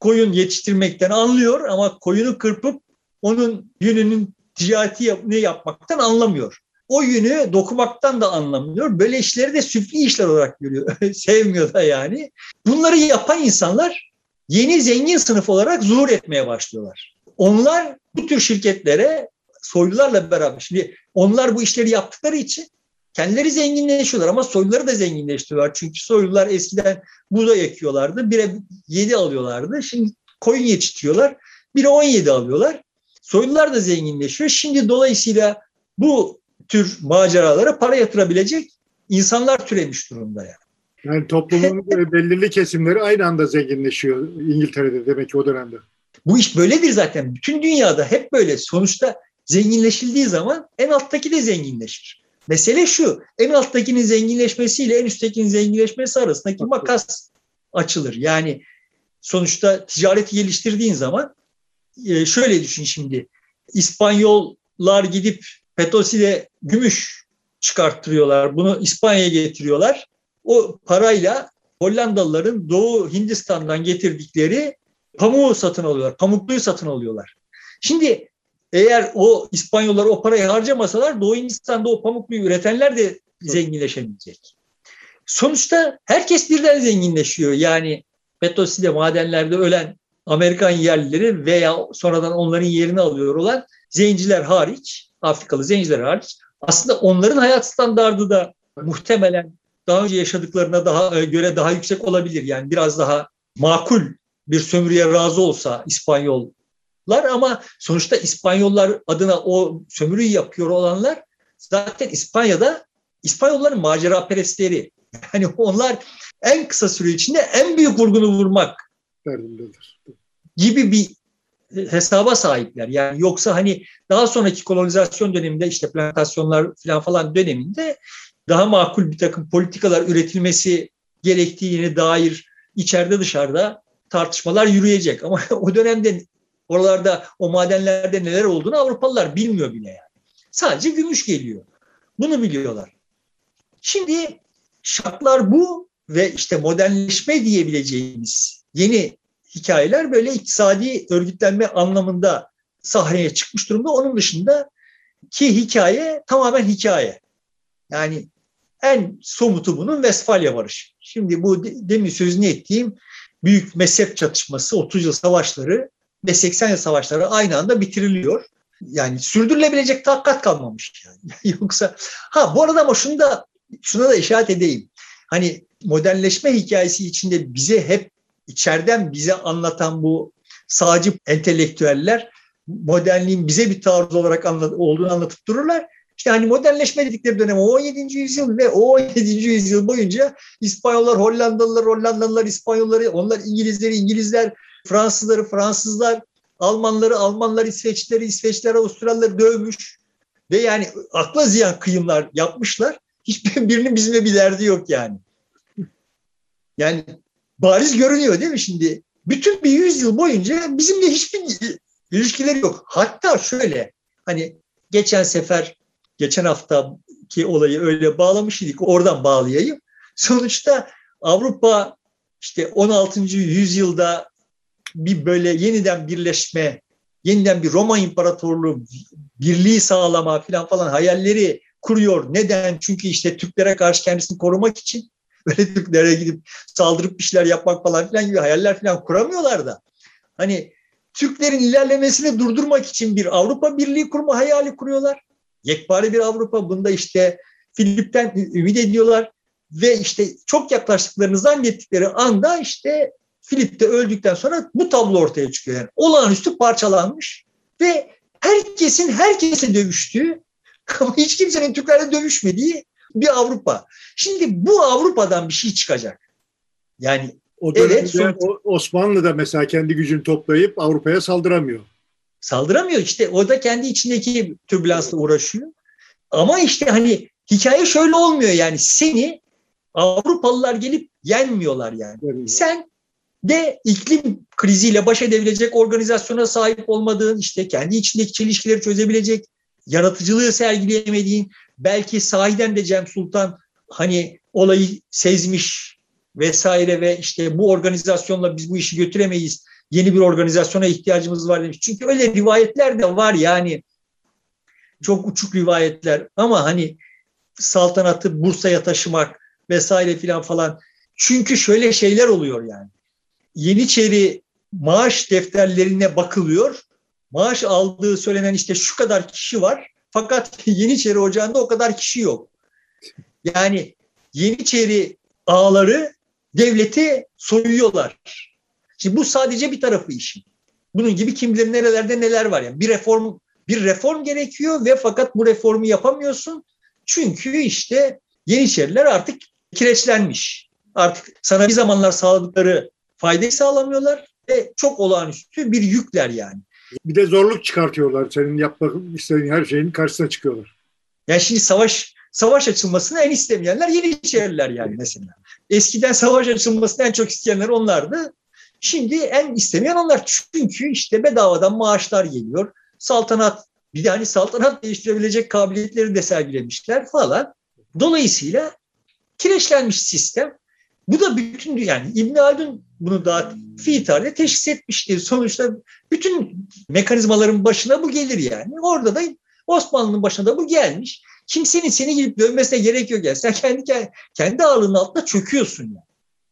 koyun yetiştirmekten anlıyor ama koyunu kırpıp onun yününün ticareti ne yapmaktan anlamıyor. O yünü dokumaktan da anlamıyor. Böyle işleri de süfli işler olarak görüyor. Sevmiyor da yani. Bunları yapan insanlar yeni zengin sınıf olarak zuhur etmeye başlıyorlar. Onlar bu tür şirketlere soylularla beraber şimdi onlar bu işleri yaptıkları için kendileri zenginleşiyorlar ama soyluları da zenginleştiriyorlar. Çünkü soylular eskiden buğday ekiyorlardı. Bire 7 alıyorlardı. Şimdi koyun yetiştiriyorlar. Bire 17 alıyorlar. Soylular da zenginleşiyor. Şimdi dolayısıyla bu tür maceralara para yatırabilecek insanlar türemiş durumda yani. Yani toplumun belirli kesimleri aynı anda zenginleşiyor İngiltere'de demek ki o dönemde. Bu iş böyledir zaten. Bütün dünyada hep böyle. Sonuçta zenginleşildiği zaman en alttaki de zenginleşir. Mesele şu, en alttakinin zenginleşmesiyle en üsttekinin zenginleşmesi arasındaki makas açılır. Yani sonuçta ticareti geliştirdiğin zaman e, şöyle düşün şimdi. İspanyollar gidip Petosi'de gümüş çıkarttırıyorlar. Bunu İspanya'ya getiriyorlar. O parayla Hollandalıların Doğu Hindistan'dan getirdikleri pamuğu satın alıyorlar. Pamukluyu satın alıyorlar. Şimdi eğer o İspanyollar o parayı harcamasalar Doğu Hindistan'da o pamukluyu üretenler de zenginleşemeyecek. Sonuçta herkes birden zenginleşiyor. Yani Petroside madenlerde ölen Amerikan yerlileri veya sonradan onların yerini alıyor olan zenciler hariç, Afrikalı zenciler hariç aslında onların hayat standardı da muhtemelen daha önce yaşadıklarına daha e, göre daha yüksek olabilir. Yani biraz daha makul bir sömürüye razı olsa İspanyol ama sonuçta İspanyollar adına o sömürüyü yapıyor olanlar zaten İspanya'da İspanyolların macera perestleri. Yani onlar en kısa süre içinde en büyük vurgunu vurmak gibi bir hesaba sahipler. Yani yoksa hani daha sonraki kolonizasyon döneminde işte plantasyonlar falan falan döneminde daha makul bir takım politikalar üretilmesi gerektiğine dair içeride dışarıda tartışmalar yürüyecek. Ama o dönemde oralarda o madenlerde neler olduğunu Avrupalılar bilmiyor bile yani. Sadece gümüş geliyor. Bunu biliyorlar. Şimdi şartlar bu ve işte modernleşme diyebileceğimiz yeni hikayeler böyle iktisadi örgütlenme anlamında sahneye çıkmış durumda. Onun dışında ki hikaye tamamen hikaye. Yani en somutu bunun Westfalia Barışı. Şimdi bu demin sözünü ettiğim büyük mezhep çatışması, 30 yıl savaşları ve 80 yıl savaşları aynı anda bitiriliyor. Yani sürdürülebilecek takat kalmamış yani. Yoksa ha bu arada ama şunu da şuna da işaret edeyim. Hani modernleşme hikayesi içinde bize hep içeriden bize anlatan bu sağcı entelektüeller modernliğin bize bir tarz olarak anlat, olduğunu anlatıp dururlar. İşte hani modernleşme dedikleri dönem o 17. yüzyıl ve o 17. yüzyıl boyunca İspanyollar, Hollandalılar, Hollandalılar, İspanyolları, onlar İngilizleri, İngilizler, Fransızları, Fransızlar, Almanları, Almanlar, İsveçlileri, İsveçliler, Avustralyalıları dövmüş. Ve yani akla ziyan kıyımlar yapmışlar. Hiçbirinin bizimle bir derdi yok yani. Yani bariz görünüyor değil mi şimdi? Bütün bir yüzyıl boyunca bizimle hiçbir ilişkileri yok. Hatta şöyle hani geçen sefer geçen haftaki olayı öyle bağlamış idik. Oradan bağlayayım. Sonuçta Avrupa işte 16. yüzyılda bir böyle yeniden birleşme, yeniden bir Roma İmparatorluğu birliği sağlama falan falan hayalleri kuruyor. Neden? Çünkü işte Türklere karşı kendisini korumak için böyle Türklere gidip saldırıp bir şeyler yapmak falan filan gibi hayaller falan kuramıyorlar da. Hani Türklerin ilerlemesini durdurmak için bir Avrupa Birliği kurma hayali kuruyorlar. Yekpare bir Avrupa. Bunda işte Filip'ten ümit ediyorlar. Ve işte çok yaklaştıklarını zannettikleri anda işte Filip de öldükten sonra bu tablo ortaya çıkıyor. Yani olağanüstü parçalanmış ve herkesin herkese dövüştüğü ama hiç kimsenin Türklerle dövüşmediği bir Avrupa. Şimdi bu Avrupa'dan bir şey çıkacak. Yani o evet, son... Osmanlı da mesela kendi gücünü toplayıp Avrupa'ya saldıramıyor. Saldıramıyor işte. O da kendi içindeki türbülansla uğraşıyor. Ama işte hani hikaye şöyle olmuyor yani seni Avrupalılar gelip yenmiyorlar yani. Evet. Sen de iklim kriziyle baş edebilecek organizasyona sahip olmadığın, işte kendi içindeki çelişkileri çözebilecek, yaratıcılığı sergileyemediğin, belki sahiden de Cem Sultan hani olayı sezmiş vesaire ve işte bu organizasyonla biz bu işi götüremeyiz. Yeni bir organizasyona ihtiyacımız var demiş. Çünkü öyle rivayetler de var yani. Çok uçuk rivayetler ama hani saltanatı Bursa'ya taşımak vesaire filan falan. Çünkü şöyle şeyler oluyor yani. Yeniçeri maaş defterlerine bakılıyor. Maaş aldığı söylenen işte şu kadar kişi var. Fakat Yeniçeri Ocağı'nda o kadar kişi yok. Yani Yeniçeri ağları devleti soyuyorlar. Şimdi bu sadece bir tarafı işin. Bunun gibi kim bilir nerelerde neler var yani. Bir reform bir reform gerekiyor ve fakat bu reformu yapamıyorsun. Çünkü işte Yeniçeriler artık kireçlenmiş. Artık sana bir zamanlar sağladıkları faydayı sağlamıyorlar ve çok olağanüstü bir yükler yani. Bir de zorluk çıkartıyorlar. Senin yapmak istediğin her şeyin karşısına çıkıyorlar. Yani şimdi savaş savaş açılmasını en istemeyenler Yeniçeriler yani mesela. Eskiden savaş açılmasını en çok isteyenler onlardı. Şimdi en istemeyen onlar. Çünkü işte bedavadan maaşlar geliyor. Saltanat bir de hani saltanat değiştirebilecek kabiliyetleri de sergilemişler falan. Dolayısıyla kireçlenmiş sistem. Bu da bütün yani İbn Haldun bunu daha fi tarihte teşhis etmiştir. Sonuçta bütün mekanizmaların başına bu gelir yani. Orada da Osmanlı'nın başına da bu gelmiş. Kimsenin seni gidip dövmesine gerek yok yani. Sen kendi kendi ağırlığının altında çöküyorsun yani.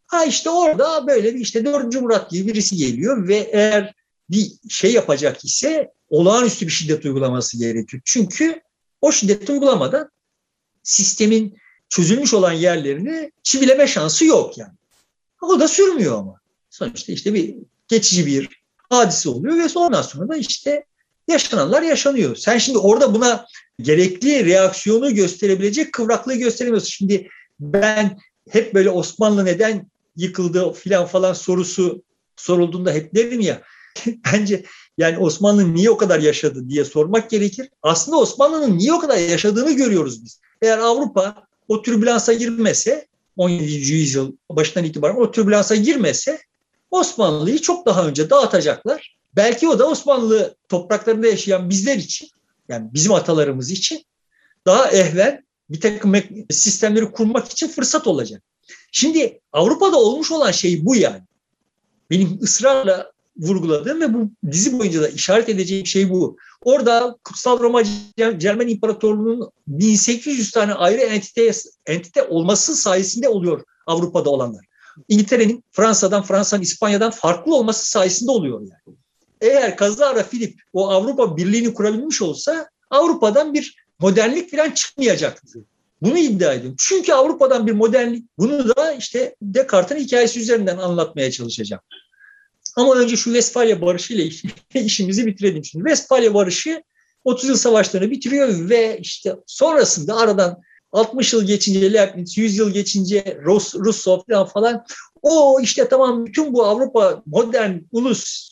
Ha işte orada böyle bir işte 4. Murat gibi birisi geliyor ve eğer bir şey yapacak ise olağanüstü bir şiddet uygulaması gerekiyor. Çünkü o şiddeti uygulamadan sistemin çözülmüş olan yerlerini çivileme şansı yok yani. O da sürmüyor ama. Sonuçta işte bir geçici bir hadise oluyor ve ondan sonra da işte yaşananlar yaşanıyor. Sen şimdi orada buna gerekli reaksiyonu gösterebilecek kıvraklığı gösteremiyorsun. Şimdi ben hep böyle Osmanlı neden yıkıldı filan falan sorusu sorulduğunda hep derim ya bence yani Osmanlı niye o kadar yaşadı diye sormak gerekir. Aslında Osmanlı'nın niye o kadar yaşadığını görüyoruz biz. Eğer Avrupa o türbülansa girmese 17. yüzyıl başından itibaren o türbülansa girmese Osmanlı'yı çok daha önce dağıtacaklar. Belki o da Osmanlı topraklarında yaşayan bizler için, yani bizim atalarımız için daha ehven bir takım sistemleri kurmak için fırsat olacak. Şimdi Avrupa'da olmuş olan şey bu yani. Benim ısrarla vurguladığım ve bu dizi boyunca da işaret edeceğim şey bu. Orada Kutsal Roma Cermen İmparatorluğu'nun 1800 tane ayrı entite, entite olması sayesinde oluyor Avrupa'da olanlar. İngiltere'nin Fransa'dan, Fransa'nın İspanya'dan farklı olması sayesinde oluyor yani. Eğer kazara Filip o Avrupa Birliği'ni kurabilmiş olsa Avrupa'dan bir modernlik falan çıkmayacaktı. Bunu iddia ediyorum. Çünkü Avrupa'dan bir modernlik, bunu da işte Descartes'in hikayesi üzerinden anlatmaya çalışacağım. Ama önce şu Westfalia Barışı ile işimizi bitirelim şimdi. Westfalia Barışı 30 yıl savaşlarını bitiriyor ve işte sonrasında aradan 60 yıl geçince Leibniz, 100 yıl geçince Rus, Rousseau falan falan o işte tamam bütün bu Avrupa modern ulus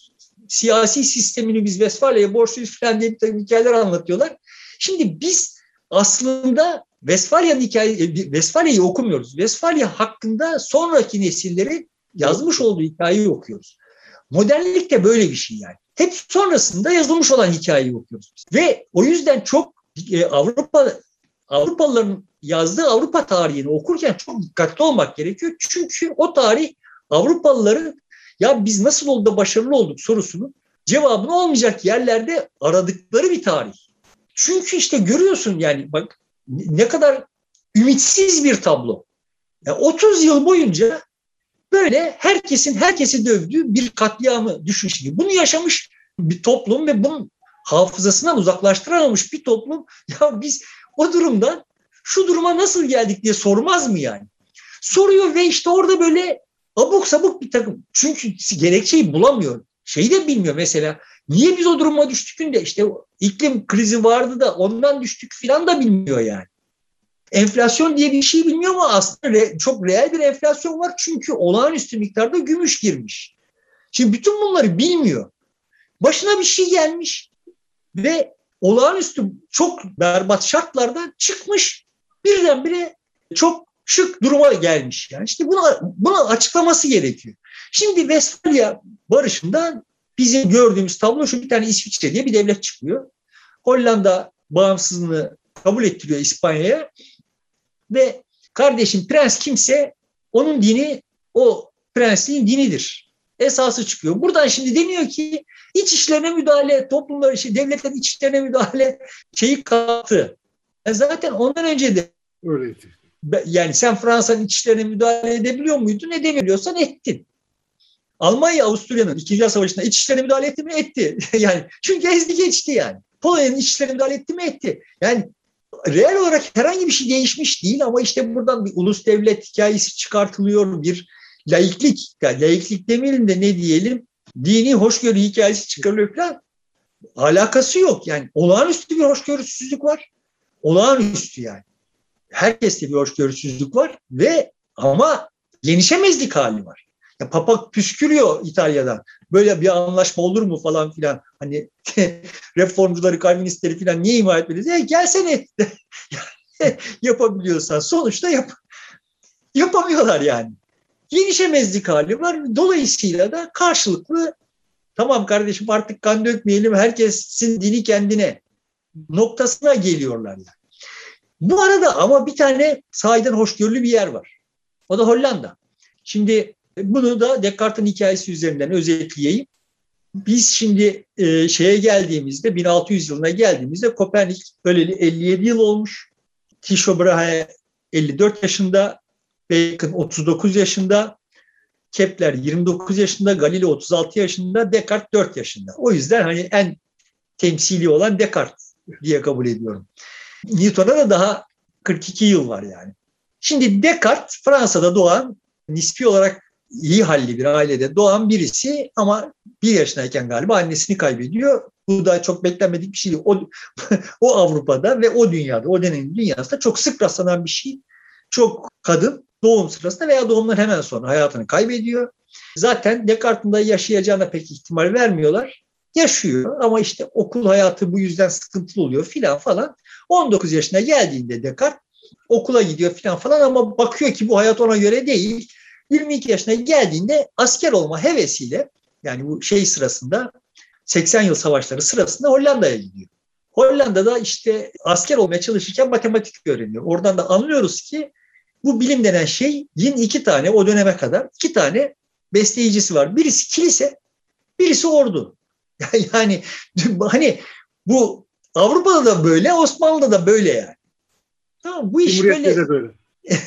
siyasi sistemini biz Westfalia'ya borçluyuz falan diye hikayeler anlatıyorlar. Şimdi biz aslında Westfalia'nın hikaye, Westfalia'yı okumuyoruz. Westfalia hakkında sonraki nesilleri yazmış olduğu hikayeyi okuyoruz. Modernlik de böyle bir şey yani. Hep sonrasında yazılmış olan hikayeyi okuyoruz. Ve o yüzden çok e, Avrupa Avrupalıların yazdığı Avrupa tarihini okurken çok dikkatli olmak gerekiyor. Çünkü o tarih Avrupalıların ya biz nasıl oldu da başarılı olduk sorusunun cevabını olmayacak yerlerde aradıkları bir tarih. Çünkü işte görüyorsun yani bak ne kadar ümitsiz bir tablo. Yani 30 yıl boyunca böyle herkesin herkesi dövdüğü bir katliamı düşün şimdi. Bunu yaşamış bir toplum ve bunun hafızasından uzaklaştıramamış bir toplum. Ya biz o durumdan şu duruma nasıl geldik diye sormaz mı yani? Soruyor ve işte orada böyle abuk sabuk bir takım. Çünkü gerekçeyi bulamıyor. Şeyi de bilmiyor mesela. Niye biz o duruma düştük de işte iklim krizi vardı da ondan düştük filan da bilmiyor yani. Enflasyon diye bir şey bilmiyor ama aslında re, çok reel bir enflasyon var çünkü olağanüstü miktarda gümüş girmiş. Şimdi bütün bunları bilmiyor. Başına bir şey gelmiş ve olağanüstü çok berbat şartlardan çıkmış birdenbire çok şık duruma gelmiş. Yani işte buna, buna açıklaması gerekiyor. Şimdi Westfalia Barışı'ndan bizim gördüğümüz tablo şu bir tane İsviçre diye bir devlet çıkıyor. Hollanda bağımsızlığını kabul ettiriyor İspanya'ya ve kardeşim prens kimse onun dini o prensliğin dinidir. Esası çıkıyor. Buradan şimdi deniyor ki iç işlerine müdahale, toplumlar, şey, devletlerin iç işlerine müdahale şeyi kalktı. Yani zaten ondan önce de öyleydi. Yani sen Fransa'nın iç işlerine müdahale edebiliyor muydun? Edemiyorsan ettin. Almanya Avusturya'nın İkinci Dünya Savaşı'nda iç işlerine müdahale etti mi? Etti. yani çünkü ezdi geçti yani. Polonya'nın iç işlerine müdahale etti mi? Etti. Yani reel olarak herhangi bir şey değişmiş değil ama işte buradan bir ulus devlet hikayesi çıkartılıyor. Bir laiklik, yani laiklik demeyelim de ne diyelim, dini hoşgörü hikayesi çıkarılıyor falan. Alakası yok. Yani olağanüstü bir hoşgörüsüzlük var. Olağanüstü yani. Herkeste bir hoşgörüsüzlük var ve ama genişemezlik hali var. Ya Papa püskürüyor İtalya'dan. Böyle bir anlaşma olur mu falan filan. Hani reformcuları, kalvinistleri filan niye ima etmeliyiz? Ya gelsene yapabiliyorsan. Sonuçta yap yapamıyorlar yani. Genişemezlik hali var. Dolayısıyla da karşılıklı tamam kardeşim artık kan dökmeyelim herkesin dini kendine noktasına geliyorlar. Yani. Bu arada ama bir tane sahiden hoşgörülü bir yer var. O da Hollanda. Şimdi bunu da Descartes'in hikayesi üzerinden özetleyeyim. Biz şimdi e, şeye geldiğimizde 1600 yılına geldiğimizde Kopernik öleli 57 yıl olmuş. Tycho Brahe 54 yaşında, Bacon 39 yaşında, Kepler 29 yaşında, Galileo 36 yaşında, Descartes 4 yaşında. O yüzden hani en temsili olan Descartes diye kabul ediyorum. Newton'a da daha 42 yıl var yani. Şimdi Descartes Fransa'da doğan nispi olarak iyi halli bir ailede doğan birisi ama bir yaşındayken galiba annesini kaybediyor. Bu da çok beklenmedik bir şey. O, o Avrupa'da ve o dünyada, o dönemin dünyasında çok sık rastlanan bir şey. Çok kadın doğum sırasında veya doğumdan hemen sonra hayatını kaybediyor. Zaten Descartes'in da yaşayacağına pek ihtimal vermiyorlar. Yaşıyor ama işte okul hayatı bu yüzden sıkıntılı oluyor filan falan. 19 yaşına geldiğinde Descartes okula gidiyor filan falan ama bakıyor ki bu hayat ona göre değil 22 yaşına geldiğinde asker olma hevesiyle yani bu şey sırasında 80 yıl savaşları sırasında Hollanda'ya gidiyor. Hollanda'da işte asker olmaya çalışırken matematik öğreniyor. Oradan da anlıyoruz ki bu bilim denen şeyin iki tane o döneme kadar iki tane besleyicisi var. Birisi kilise, birisi ordu. Yani hani bu Avrupa'da da böyle, Osmanlı'da da böyle yani. Tamam bu iş böyle. De böyle.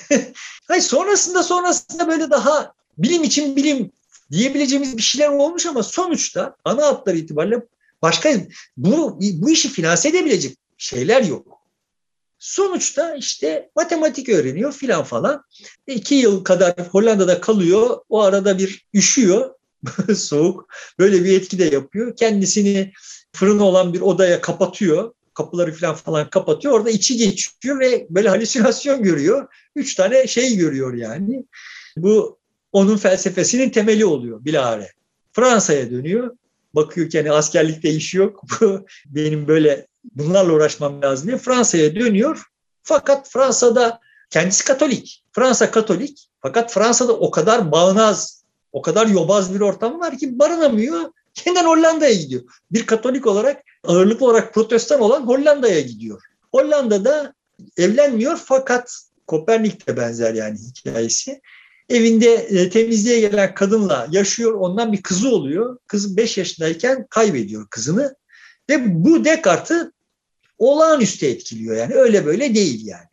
Hayır, sonrasında sonrasında böyle daha bilim için bilim diyebileceğimiz bir şeyler olmuş ama sonuçta ana hatları itibariyle başka bu, bu işi finanse edebilecek şeyler yok. Sonuçta işte matematik öğreniyor filan falan. İki yıl kadar Hollanda'da kalıyor. O arada bir üşüyor. Soğuk. Böyle bir etki de yapıyor. Kendisini fırın olan bir odaya kapatıyor. Kapıları falan falan kapatıyor. Orada içi geçiyor ve böyle halüsinasyon görüyor. Üç tane şey görüyor yani. Bu onun felsefesinin temeli oluyor bilahare. Fransa'ya dönüyor. Bakıyor ki hani askerlikte iş yok. Benim böyle bunlarla uğraşmam lazım diye Fransa'ya dönüyor. Fakat Fransa'da kendisi Katolik. Fransa Katolik. Fakat Fransa'da o kadar bağnaz, o kadar yobaz bir ortam var ki barınamıyor. Yeniden Hollanda'ya gidiyor. Bir Katolik olarak ağırlıklı olarak protestan olan Hollanda'ya gidiyor. Hollanda'da evlenmiyor fakat Kopernik de benzer yani hikayesi. Evinde e, temizliğe gelen kadınla yaşıyor. Ondan bir kızı oluyor. Kız 5 yaşındayken kaybediyor kızını. Ve bu Descartes'ı olağanüstü etkiliyor yani. Öyle böyle değil yani.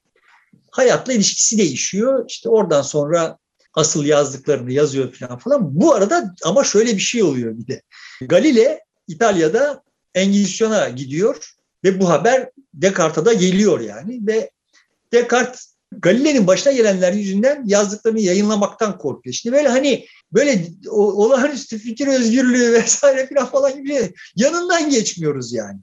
Hayatla ilişkisi değişiyor. İşte oradan sonra asıl yazdıklarını yazıyor falan falan. Bu arada ama şöyle bir şey oluyor bir de. Galile İtalya'da Engizisyon'a gidiyor ve bu haber Descartes'a da geliyor yani ve Descartes Galile'nin başına gelenler yüzünden yazdıklarını yayınlamaktan korkuyor. Şimdi böyle hani böyle olağanüstü fikir özgürlüğü vesaire falan falan gibi yanından geçmiyoruz yani.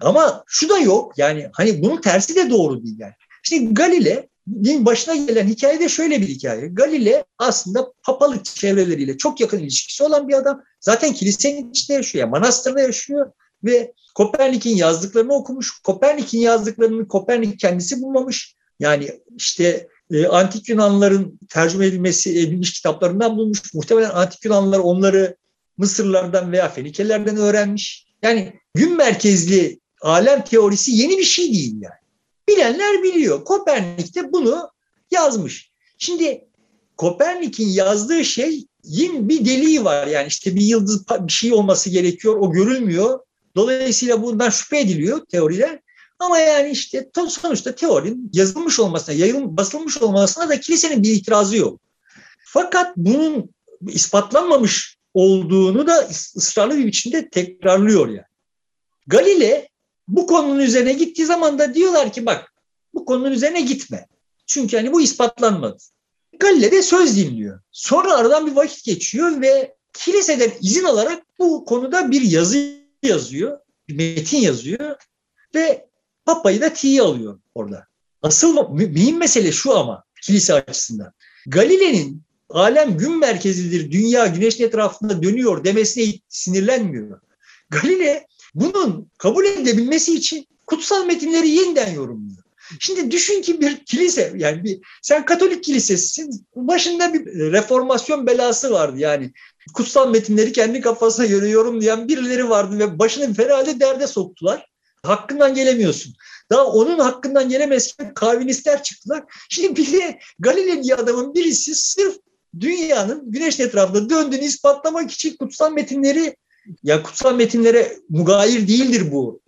Ama şu da yok yani hani bunun tersi de doğru değil yani. Şimdi Galile'nin başına gelen hikaye de şöyle bir hikaye. Galile aslında papalık çevreleriyle çok yakın ilişkisi olan bir adam. Zaten kilisenin içinde yaşıyor, yani manastırda yaşıyor ve Kopernik'in yazdıklarını okumuş. Kopernik'in yazdıklarını Kopernik kendisi bulmamış. Yani işte e, antik Yunanlıların tercüme edilmesi edilmiş kitaplarından bulmuş. Muhtemelen antik Yunanlılar onları Mısırlardan veya Fenikelerden öğrenmiş. Yani gün merkezli alem teorisi yeni bir şey değil yani. Bilenler biliyor. Kopernik de bunu yazmış. Şimdi Kopernik'in yazdığı şey yin bir deliği var. Yani işte bir yıldız bir şey olması gerekiyor. O görülmüyor. Dolayısıyla bundan şüphe ediliyor teoriler. Ama yani işte sonuçta teorinin yazılmış olmasına, yayılmış, basılmış olmasına da kilisenin bir itirazı yok. Fakat bunun ispatlanmamış olduğunu da ısrarlı bir biçimde tekrarlıyor yani. Galile bu konunun üzerine gittiği zaman da diyorlar ki bak bu konunun üzerine gitme. Çünkü hani bu ispatlanmadı. Galile de söz dinliyor. Sonra aradan bir vakit geçiyor ve kiliseden izin alarak bu konuda bir yazı yazıyor. Bir metin yazıyor ve Papa'yı da tiye alıyor orada. Asıl mühim mesele şu ama kilise açısından. Galile'nin alem gün merkezidir, dünya güneşin etrafında dönüyor demesine sinirlenmiyor. Galile bunun kabul edebilmesi için kutsal metinleri yeniden yorumluyor. Şimdi düşün ki bir kilise yani bir sen Katolik kilisesisin başında bir reformasyon belası vardı yani kutsal metinleri kendi kafasına göre yorumlayan birileri vardı ve başını herhalde derde soktular. Hakkından gelemiyorsun. Daha onun hakkından gelemezken Calvinistler çıktılar. Şimdi bir de Galileli adamın birisi sırf dünyanın güneş etrafında döndüğünü ispatlamak için kutsal metinleri ya kutsal metinlere mugayir değildir bu.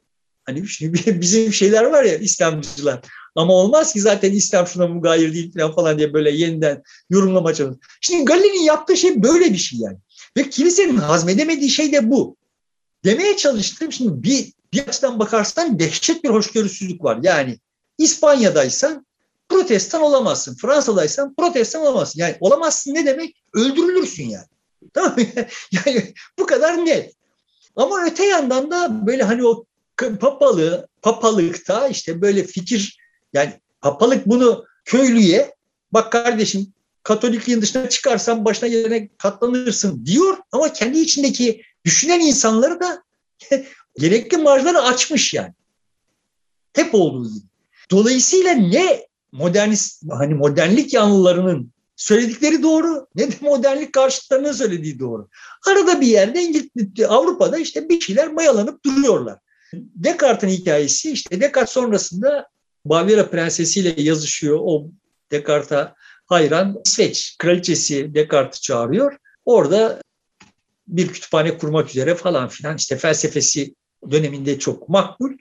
Hani şimdi bizim şeyler var ya İslamcılar. Ama olmaz ki zaten İslam şuna mugayir değil falan, diye böyle yeniden yorumlama çalışıyor. Şimdi Galile'nin yaptığı şey böyle bir şey yani. Ve kilisenin hazmedemediği şey de bu. Demeye çalıştım şimdi bir, bir açıdan bakarsan dehşet bir hoşgörüsüzlük var. Yani İspanya'daysan protestan olamazsın. Fransa'daysan protestan olamazsın. Yani olamazsın ne demek? Öldürülürsün yani. Tamam mı? yani bu kadar net. Ama öte yandan da böyle hani o papalığı, papalıkta işte böyle fikir yani papalık bunu köylüye bak kardeşim Katolikliğin dışına çıkarsan başına gelene katlanırsın diyor ama kendi içindeki düşünen insanları da gerekli marjları açmış yani. Hep olduğu gibi. Dolayısıyla ne modernist hani modernlik yanlılarının söyledikleri doğru ne de modernlik karşıtlarının söylediği doğru. Arada bir yerde İngiltere, Avrupa'da işte bir şeyler mayalanıp duruyorlar. Descartes'in hikayesi işte Descartes sonrasında Bavyera prensesiyle yazışıyor. O Descartes'a hayran İsveç kraliçesi Descartes'i çağırıyor. Orada bir kütüphane kurmak üzere falan filan işte felsefesi döneminde çok makbul.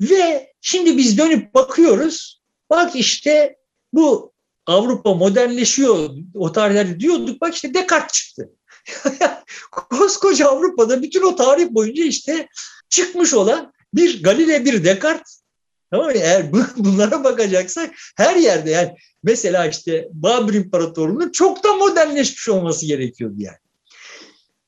Ve şimdi biz dönüp bakıyoruz. Bak işte bu Avrupa modernleşiyor o tarihlerde diyorduk. Bak işte Descartes çıktı. Koskoca Avrupa'da bütün o tarih boyunca işte çıkmış olan bir Galile bir Descartes Tamam mı? Eğer bunlara bakacaksak her yerde yani mesela işte Babür İmparatorluğu'nun çok da modernleşmiş olması gerekiyordu yani.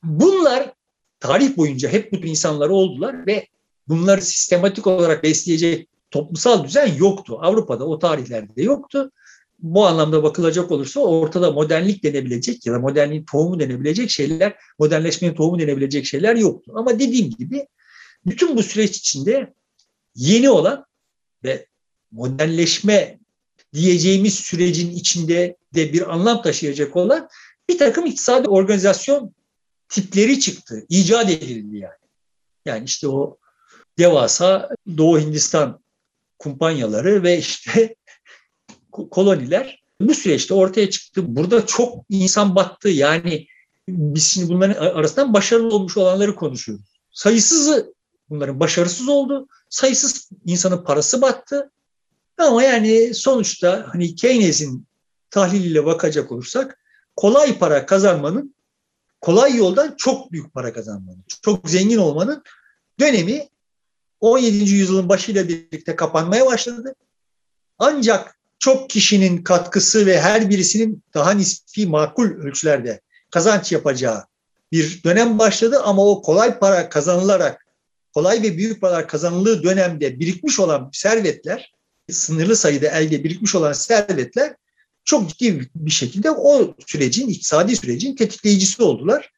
Bunlar tarih boyunca hep bu insanlar oldular ve bunları sistematik olarak besleyecek toplumsal düzen yoktu. Avrupa'da o tarihlerde yoktu. Bu anlamda bakılacak olursa ortada modernlik denebilecek ya da modernliğin tohumu denebilecek şeyler, modernleşmenin tohumu denebilecek şeyler yoktu. Ama dediğim gibi bütün bu süreç içinde yeni olan ve modernleşme diyeceğimiz sürecin içinde de bir anlam taşıyacak olan bir takım iktisadi organizasyon tipleri çıktı. icat edildi yani. Yani işte o devasa Doğu Hindistan kumpanyaları ve işte koloniler bu süreçte ortaya çıktı. Burada çok insan battı. Yani biz şimdi bunların arasından başarılı olmuş olanları konuşuyoruz. Sayısızı bunların başarısız oldu. Sayısız insanın parası battı. Ama yani sonuçta hani Keynes'in tahliliyle bakacak olursak kolay para kazanmanın kolay yoldan çok büyük para kazanmanın, çok zengin olmanın dönemi 17. yüzyılın başıyla birlikte kapanmaya başladı. Ancak çok kişinin katkısı ve her birisinin daha nispi makul ölçülerde kazanç yapacağı bir dönem başladı ama o kolay para kazanılarak kolay ve büyük paralar kazanıldığı dönemde birikmiş olan servetler, sınırlı sayıda elde birikmiş olan servetler çok ciddi bir şekilde o sürecin, iktisadi sürecin tetikleyicisi oldular.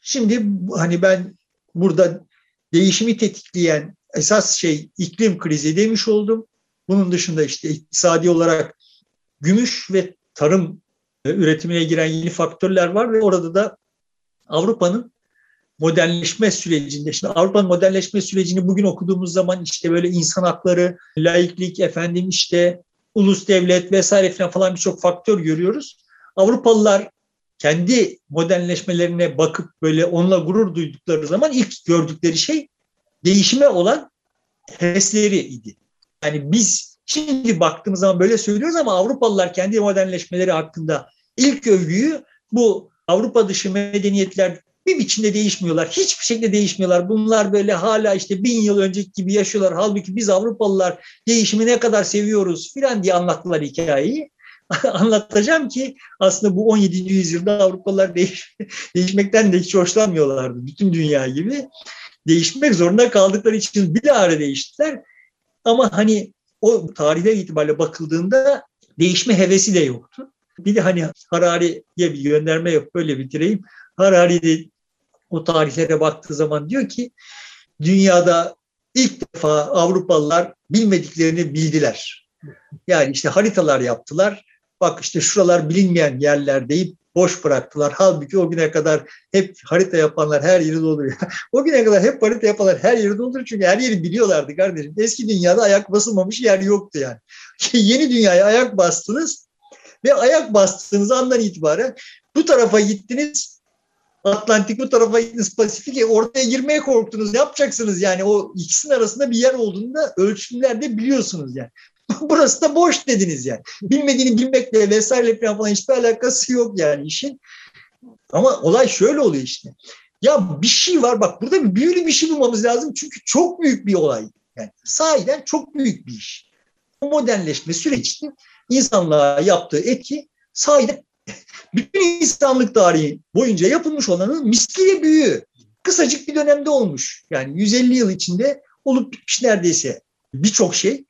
Şimdi hani ben burada değişimi tetikleyen esas şey iklim krizi demiş oldum. Bunun dışında işte iktisadi olarak gümüş ve tarım e, üretimine giren yeni faktörler var ve orada da Avrupa'nın modernleşme sürecinde, şimdi Avrupa'nın modernleşme sürecini bugün okuduğumuz zaman işte böyle insan hakları, laiklik, efendim işte ulus devlet vesaire falan birçok faktör görüyoruz. Avrupalılar kendi modernleşmelerine bakıp böyle onunla gurur duydukları zaman ilk gördükleri şey değişime olan hevesleri idi. Yani biz şimdi baktığımız zaman böyle söylüyoruz ama Avrupalılar kendi modernleşmeleri hakkında ilk övgüyü bu Avrupa dışı medeniyetler bir biçimde değişmiyorlar. Hiçbir şekilde değişmiyorlar. Bunlar böyle hala işte bin yıl önceki gibi yaşıyorlar. Halbuki biz Avrupalılar değişimi ne kadar seviyoruz filan diye anlattılar hikayeyi. Anlatacağım ki aslında bu 17. yüzyılda Avrupalılar değiş, değişmekten de hiç hoşlanmıyorlardı. Bütün dünya gibi. Değişmek zorunda kaldıkları için bir ara değiştiler. Ama hani o tarihler itibariyle bakıldığında değişme hevesi de yoktu. Bir de hani Harari'ye bir gönderme yok böyle bitireyim. Harari de o tarihlere baktığı zaman diyor ki dünyada ilk defa Avrupalılar bilmediklerini bildiler. Yani işte haritalar yaptılar. Bak işte şuralar bilinmeyen yerler deyip boş bıraktılar. Halbuki o güne kadar hep harita yapanlar her yeri dolduruyor. o güne kadar hep harita yapanlar her yeri dolduruyor çünkü her yeri biliyorlardı kardeşim. Eski dünyada ayak basılmamış yer yoktu yani. Yeni dünyaya ayak bastınız ve ayak bastığınız andan itibaren bu tarafa gittiniz Atlantik bu tarafa gittiniz Pasifik. E, ortaya girmeye korktunuz. Ne yapacaksınız yani? O ikisinin arasında bir yer olduğunda ölçümlerde biliyorsunuz yani. Burası da boş dediniz yani. Bilmediğini bilmekle vesaire falan hiçbir alakası yok yani işin. Ama olay şöyle oluyor işte. Ya bir şey var bak burada bir büyülü bir şey bulmamız lazım çünkü çok büyük bir olay. Yani sahiden çok büyük bir iş. O modernleşme süreci insanlığa yaptığı etki sahiden bütün insanlık tarihi boyunca yapılmış olanın misliyle büyüğü. Kısacık bir dönemde olmuş. Yani 150 yıl içinde olup bitmiş neredeyse birçok şey.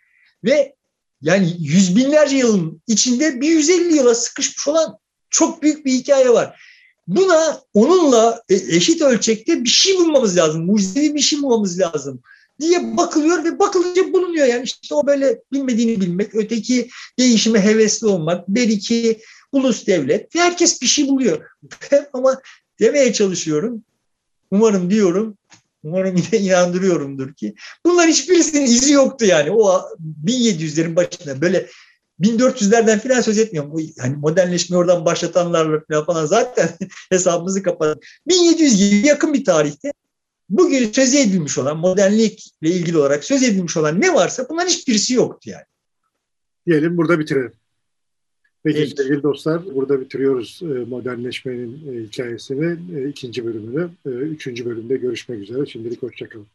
Ve yani yüz binlerce yılın içinde bir 150 yıla sıkışmış olan çok büyük bir hikaye var. Buna onunla e, eşit ölçekte bir şey bulmamız lazım. Mucizevi bir şey bulmamız lazım diye bakılıyor ve bakılınca bulunuyor. Yani işte o böyle bilmediğini bilmek, öteki değişime hevesli olmak, belki ulus devlet herkes bir şey buluyor. Ama demeye çalışıyorum. Umarım diyorum Umarım yine inandırıyorumdur ki. Bunlar hiçbirisinin izi yoktu yani. O 1700'lerin başında böyle 1400'lerden falan söz etmiyorum. Bu hani modernleşmeyi oradan başlatanlarla falan zaten hesabımızı kapatalım. 1700 gibi yakın bir tarihte bugün söz edilmiş olan modernlikle ilgili olarak söz edilmiş olan ne varsa bunların hiçbirisi yoktu yani. Diyelim burada bitirelim. Peki evet. sevgili dostlar burada bitiriyoruz e, modernleşmenin e, hikayesini. E, ikinci bölümünü. Üçüncü bölümde görüşmek üzere. Şimdilik hoşçakalın.